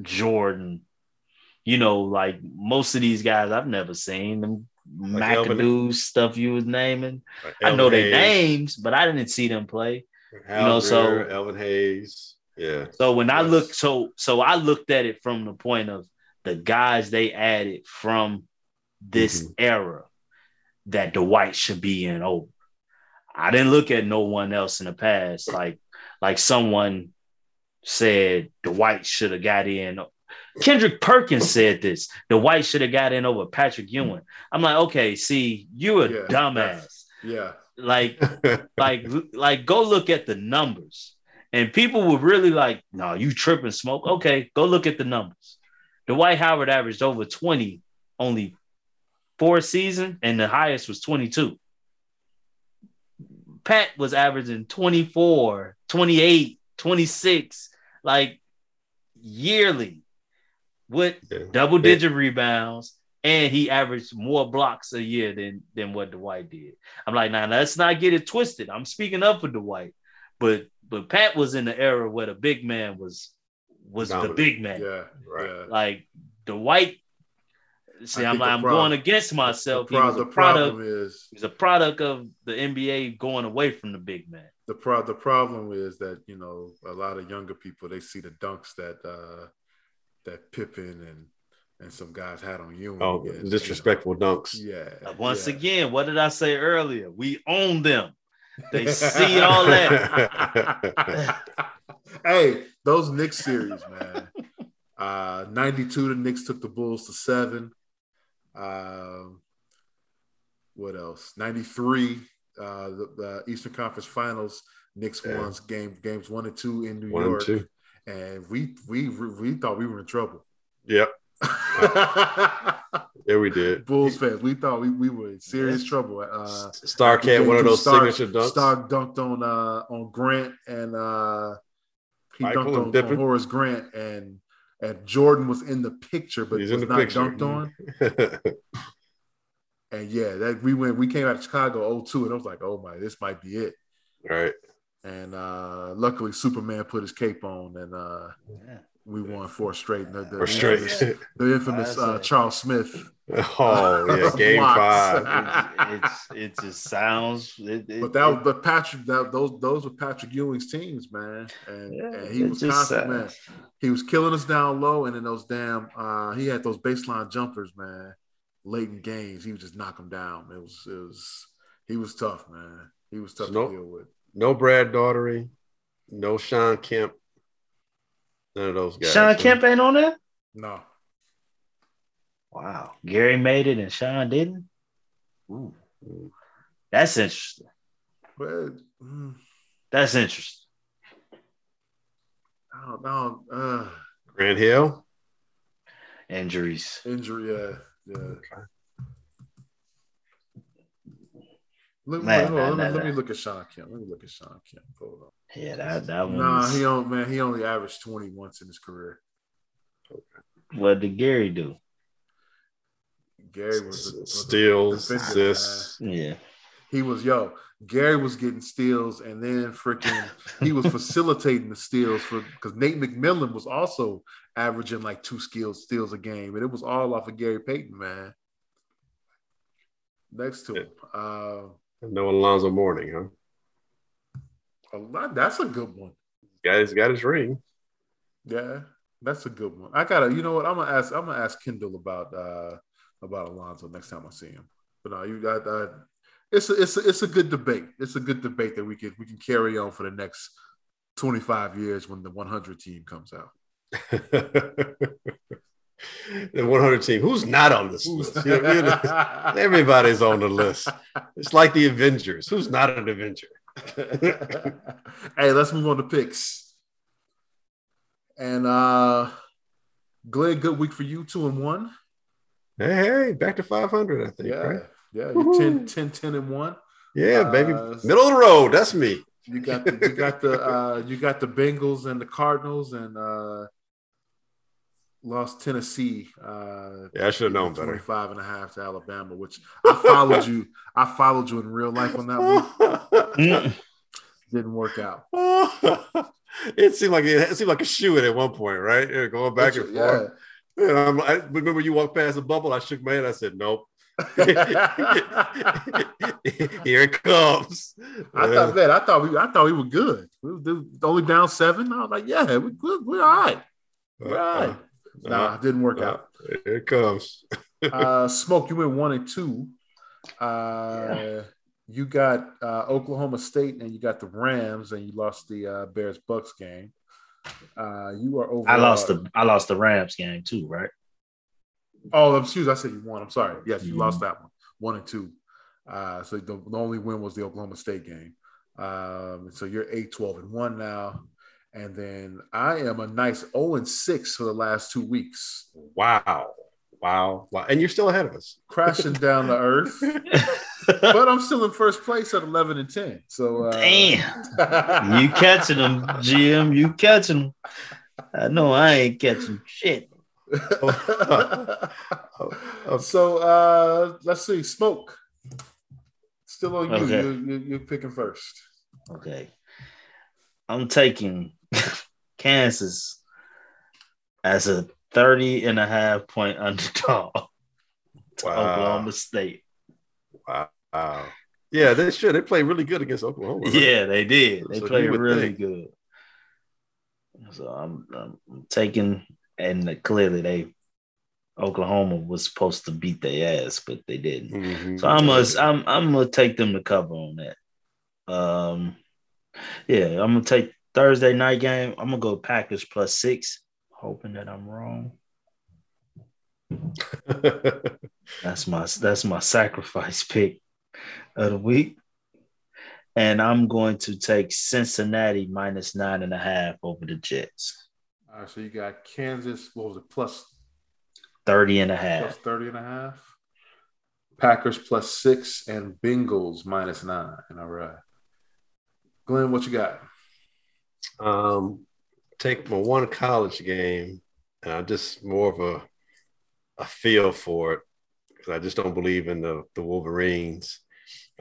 Jordan. You know, like most of these guys, I've never seen them. Like McAdoo stuff you was naming. Like I know their names, but I didn't see them play. You know, so- Elvin Hayes. Yeah. So when I Yes. look, so so I looked at it from the point of the guys they added from this Mhm. era that Dwight should be in over. I didn't look at no one else in the past like like someone said Dwight should have got in. Kendrick Perkins said this. Dwight should have got in over Patrick Ewing. I'm like, okay, see, you a Yeah, dumbass. Yeah. Like *laughs* like like go look at the numbers and people were really like no you tripping smoke okay go look at the numbers dwight howard averaged over 20 only four season and the highest was 22 pat was averaging 24 28 26 like yearly with Yeah. double digit rebounds and he averaged more blocks a year than than what Dwight did. I'm like, now let's not get it twisted. I'm speaking up for Dwight, but but Pat was in the era where the big man was was the big man. Yeah. Right. Yeah. Like Dwight. See, I I'm like, I'm problem- going against myself. The, he pro- a the product. problem is He's a product of the NBA going away from the big man. the pro- the problem is that you know a lot of younger people they see the dunks that uh that Pippen and and some guys had on you. Oh, disrespectful dunks. Yeah. Once yeah. again, what did I say earlier? We own them. They see *laughs* all that. *laughs* hey, those Knicks series, man. Uh, 92, the Knicks took the Bulls to seven. Um, what else? 93, uh, the, the Eastern Conference Finals. Knicks Yeah. won game games one and two in New One and York, two. and we we we thought we were in trouble. Yep. *laughs* Yeah, we did. Bulls fans, we thought we, we were in serious trouble. Uh, Stark had one of those Stark- signature dunks. Stark dunked on uh on Grant and uh he Michael dunked on, on Horace Grant and and Jordan was in the picture but He's was in the not picture. dunked on. *laughs* And yeah, that we went we came out of Chicago 02 and I was like, oh my, this might be it. right. And uh luckily Superman put his cape on and uh Yeah. We won four straight. The, the Or straight. infamous, the *laughs* infamous uh, Charles Smith. *laughs* oh yeah, *laughs* game five. It's, it just sounds. It, it, But that was but Patrick that those those were Patrick Ewing's teams, man. And, Yeah, and he was just constant, man. He was killing us down low, and then those damn uh he had those baseline jumpers, man. Late in games, he would just knock them down. It was it was he was tough, man. He was tough So no- to deal with. No Brad Daugherty, no Shawn Kemp. None of those guys. Shawn huh? Kemp ain't on there. No. Wow, Gary made it and Shawn didn't. Ooh, that's interesting. But mm, That's interesting. I don't know. Uh Grant Hill. Injuries. injury, yeah, yeah. Look, Man, hold on, nah, let, me, nah, let me look at Shawn Kemp. Let me look at Shawn Kemp. Hold on. Yeah, that that one. Nah, was- he don't man, he only averaged 20 once in his career. what did Gary do? Gary was, a, was Steals, defender, assists. Yeah, He was yo. Gary was getting steals, and then freaking he was facilitating the steals for because Nate McMillan was also averaging like two skills steals a game, and it was all off of Gary Payton, man. Next to him, uh, No Alonzo Mourning, huh? lot, that's a good one. Got his got his ring. Yeah, that's a good one. I gotta, you know what? I'm gonna ask. I'm gonna ask Kendall about uh about Alonzo next time I see him. But no, you got uh, it's a, it's a, it's a good debate. It's a good debate that we can we can carry on for the next 25 years when the 100 team comes out. *laughs* the 100 team. Who's not on this list? You know, you know, everybody's on the list. It's like the Avengers. Who's not an Avenger? *laughs* hey, let's move on to picks. And uh Glenn, good week for you, two and one. Hey, hey, back to 500, I think. Yeah, Right? yeah, you 10, 10, 10 and one. Yeah, baby. Uh, Middle of the road. That's me. You got the you got the uh you got the Bengals and the Cardinals and uh lost Tennessee. Uh, yeah, I should have known better. 25 and a half to Alabama, which I followed you. I followed you in real life on that one. *laughs* Didn't work out. *laughs* it seemed like it seemed like a shoe in at one point, right? Yeah, going back and forth. Yeah. And i remember you walked past the bubble. I shook my head. I said, "Nope." *laughs* Here it comes. I thought that. I thought we. I thought we were good. We were only down seven. I was like, "Yeah, we're good. We're all right. We're all right." Uh, nah, it didn't work uh, out. Here it comes. *laughs* uh, Smoke, you went one and two. Uh, yeah. You got uh, Oklahoma State and you got the Rams, and you lost the uh, Bears Bucks game. Uh, you are over. I lost the I lost the Rams game too, right? Oh, excuse. Me, I said you won. I'm sorry. Yes, you mm-hmm. lost that one, one and two. Uh, so the, the, only win was the Oklahoma State game. Um, so you're eight, 12, and one now. And then I am a nice 0 and 6 for the last two weeks. Wow. Wow. Wow. And you're still ahead of us. Crashing *laughs* down the earth. but I'm still in first place at 11 and 10. So uh... damn. *laughs* you catching them, Jim. You catching them. I know I ain't catching shit. *laughs* so uh let's see. Smoke. Still on you. Okay. You, you. You're picking first. Okay. I'm taking *laughs* Kansas as a 30 and a half point underdog to wow. Oklahoma State. Wow. Yeah, they should. They played really good against Oklahoma. Right? Yeah, they did. They so played really think. good. So I'm, I'm taking, and clearly they Oklahoma was supposed to beat their ass, but they didn't. Mm-hmm. So I'm gonna I'm I'm gonna take them to cover on that. Um, yeah, I'm gonna take Thursday night game. I'm gonna go Packers plus six, hoping that I'm wrong. *laughs* that's my that's my sacrifice pick of the week. And I'm going to take Cincinnati minus nine and a half over the Jets. All right, so you got Kansas, what was it, plus 30 and a half. Plus 30 and a half. Packers plus six and Bengals minus nine. All right. Glenn, what you got? Um, take my one college game, and I just more of a a feel for it because I just don't believe in the the Wolverines.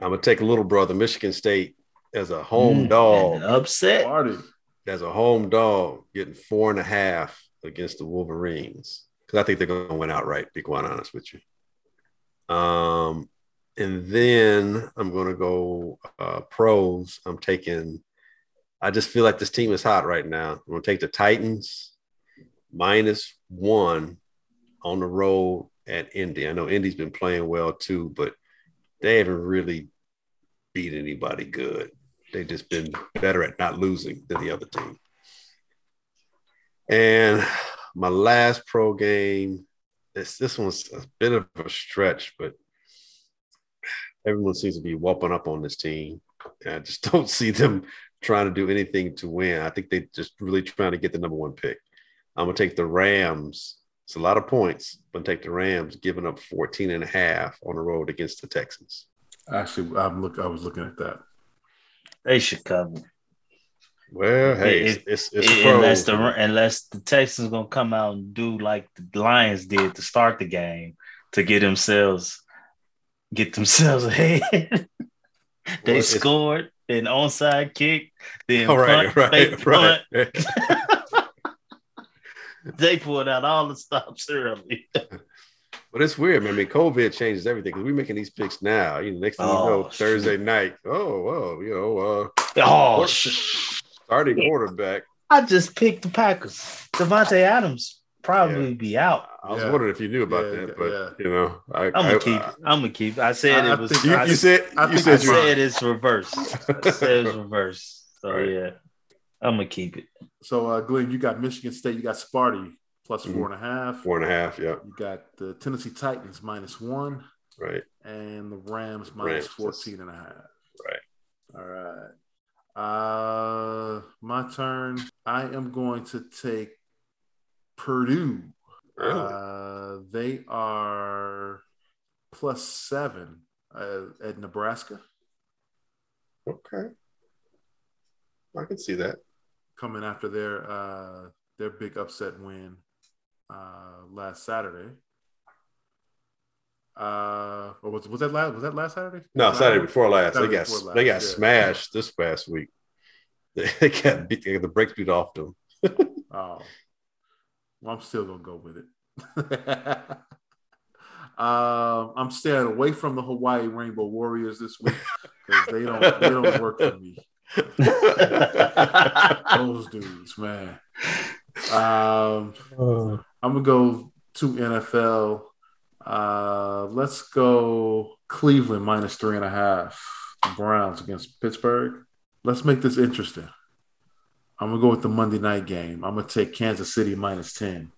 I'm gonna take a little brother, Michigan State, as a home mm, dog. Upset party. As a home dog, getting four and a half against the Wolverines because I think they're going to win outright. Be quite honest with you. Um, and then I'm going to go uh, pros. I'm taking I just feel like this team is hot right now. I'm going to take the Titans minus one on the road at Indy. I know Indy's been playing well too, but they haven't really beat anybody good. They've just been better at not losing than the other team. And my last pro game, this this one's a bit of a stretch, but everyone seems to be whooping up on this team. I just *laughs* don't see them trying to do anything to win. I think they just really trying to get the number one pick. I'm gonna take the Rams. It's a lot of points, but take the Rams giving up 14 and a half on the road against the Texans. Actually, I'm look I was looking at that. They should cover. Well, hey, it, it's, it's, it, unless the unless the Texans gonna come out and do like the Lions did to start the game to get themselves get themselves *laughs* ahead. they well, scored then onside kick, then All right, punt, right, right, punt. *laughs* *laughs* they pulled out all the stops early. *laughs* But it's weird, man. I mean, COVID changes everything because we're making these picks now. You know, next thing oh, you know, Thursday night. Oh, well, you know, uh, oh, starting quarterback. I just picked the Packers. Davante Adams probably yeah. be out. I was yeah. wondering if you knew about yeah, that, but you know, I, am gonna keep. I, am gonna keep. I said I, it was. You, you said. I you said, I said it's *laughs* reverse. I said it's reverse. So right. yeah, I'm gonna keep it. So uh, Glenn, you got Michigan State. You got Sparty plus mm-hmm. four and a half. Four and a half. Yeah. You got the Tennessee Titans minus one. Right. And the Rams minus Rams. 14 and a half. Right. All right. Uh, my turn. I am going to take Purdue. Really? Uh, they are plus seven uh, at Nebraska. Okay, I can see that coming after their uh, their big upset win uh, last Saturday. Uh, or was was that last was that last Saturday? No, Last Saturday before last. Saturday they got before they got yeah. smashed this past week. *laughs* They got beat, they got the brakes beat off them. Oh, *laughs* well, I'm still gonna go with it. *laughs* um, I'm staying away from the Hawaii Rainbow Warriors this week because they don't they don't work for me. *laughs* Those dudes, man. Um, I'm gonna go to NFL. Uh, let's go Cleveland minus three and a half. Browns against Pittsburgh. Let's make this interesting. I'm gonna go with the Monday night game. I'm gonna take Kansas City minus ten.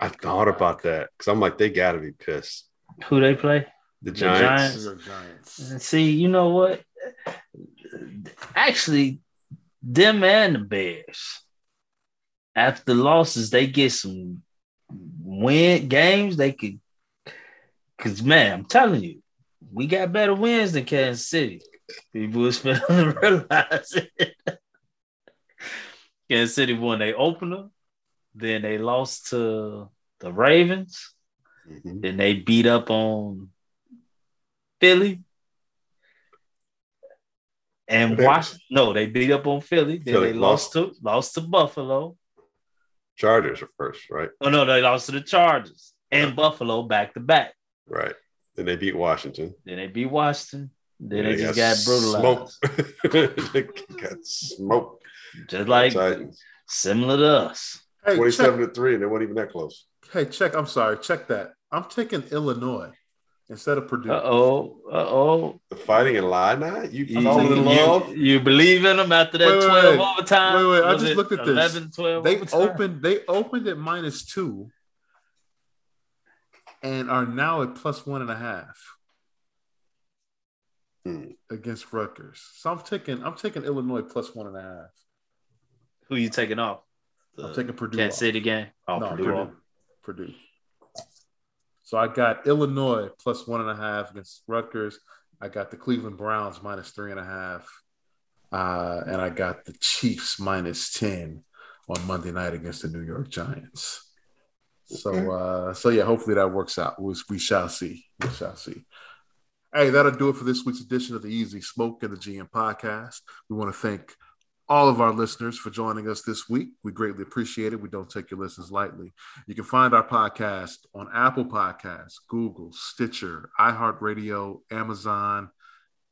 I thought about that because I'm like, they got to be pissed. Who they play? The Giants. Giants. Giants. See, you know what? Actually, them and the Bears, after losses, they get some win games. They could, because man, I'm telling you, we got better wins than Kansas City. People was *laughs* failing to realize it. Kansas City won their opener, then they lost to the Ravens. Mhm. Then they beat up on Philly. And They- Washington. No, they beat up on Philly. Then Philly they lost to lost to Buffalo. Chargers are first, right? Oh no, they lost to the Chargers and Yeah. Buffalo back to back. Right. Then they beat Washington. Then they beat Washington. Then they, They just got, brutalized. smoked. *laughs* they got smoked. Just like Titans. similar to us. Hey, check, to 3, and they weren't even that close. hey, check. I'm sorry. Check that. I'm taking Illinois instead of Purdue. Uh oh. Uh oh. The fighting in Illini? You You, falling in love? you, you believe in them after that Wait, wait, 12 wait. overtime? Wait, wait, I just it looked at this. 11, 12 They overtime? opened. They opened at minus two, and are now at plus one and a half Hmm. against Rutgers. So I'm taking. I'm taking Illinois plus one and a half. Who you taking off? I'm taking Purdue. Kansas off. City game. Oh, no, Purdue. Purdue. Purdue. So I got Illinois plus one and a half against Rutgers. I got the Cleveland Browns minus three and a half. Uh, and I got the Chiefs minus 10 on Monday night against the New York Giants. So uh, so yeah, hopefully that works out. We, we shall see. We shall see. Hey, that'll do it for this week's edition of the Easy Smoke and the GM podcast. We want to thank all of our listeners for joining us this week. We greatly appreciate it. We don't take your listens lightly. You can find our podcast on Apple Podcasts, Google, Stitcher, iHeartRadio, Amazon,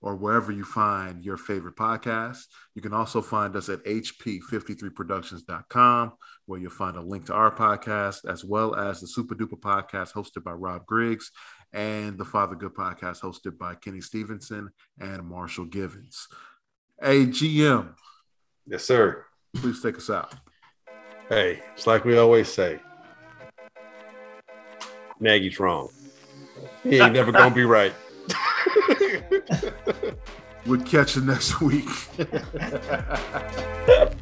or wherever you find your favorite podcast. You can also find us at hp53productions.com, where you'll find a link to our podcast, as well as the Super Duper podcast hosted by Rob Griggs and the Father Good podcast hosted by Kenny Stevenson and Marshall Givens. Hey, GM, Yes, sir. please take us out. Hey, it's like we always say Nagy's wrong. He ain't never going to be right. *laughs* We'll catch you next week. *laughs*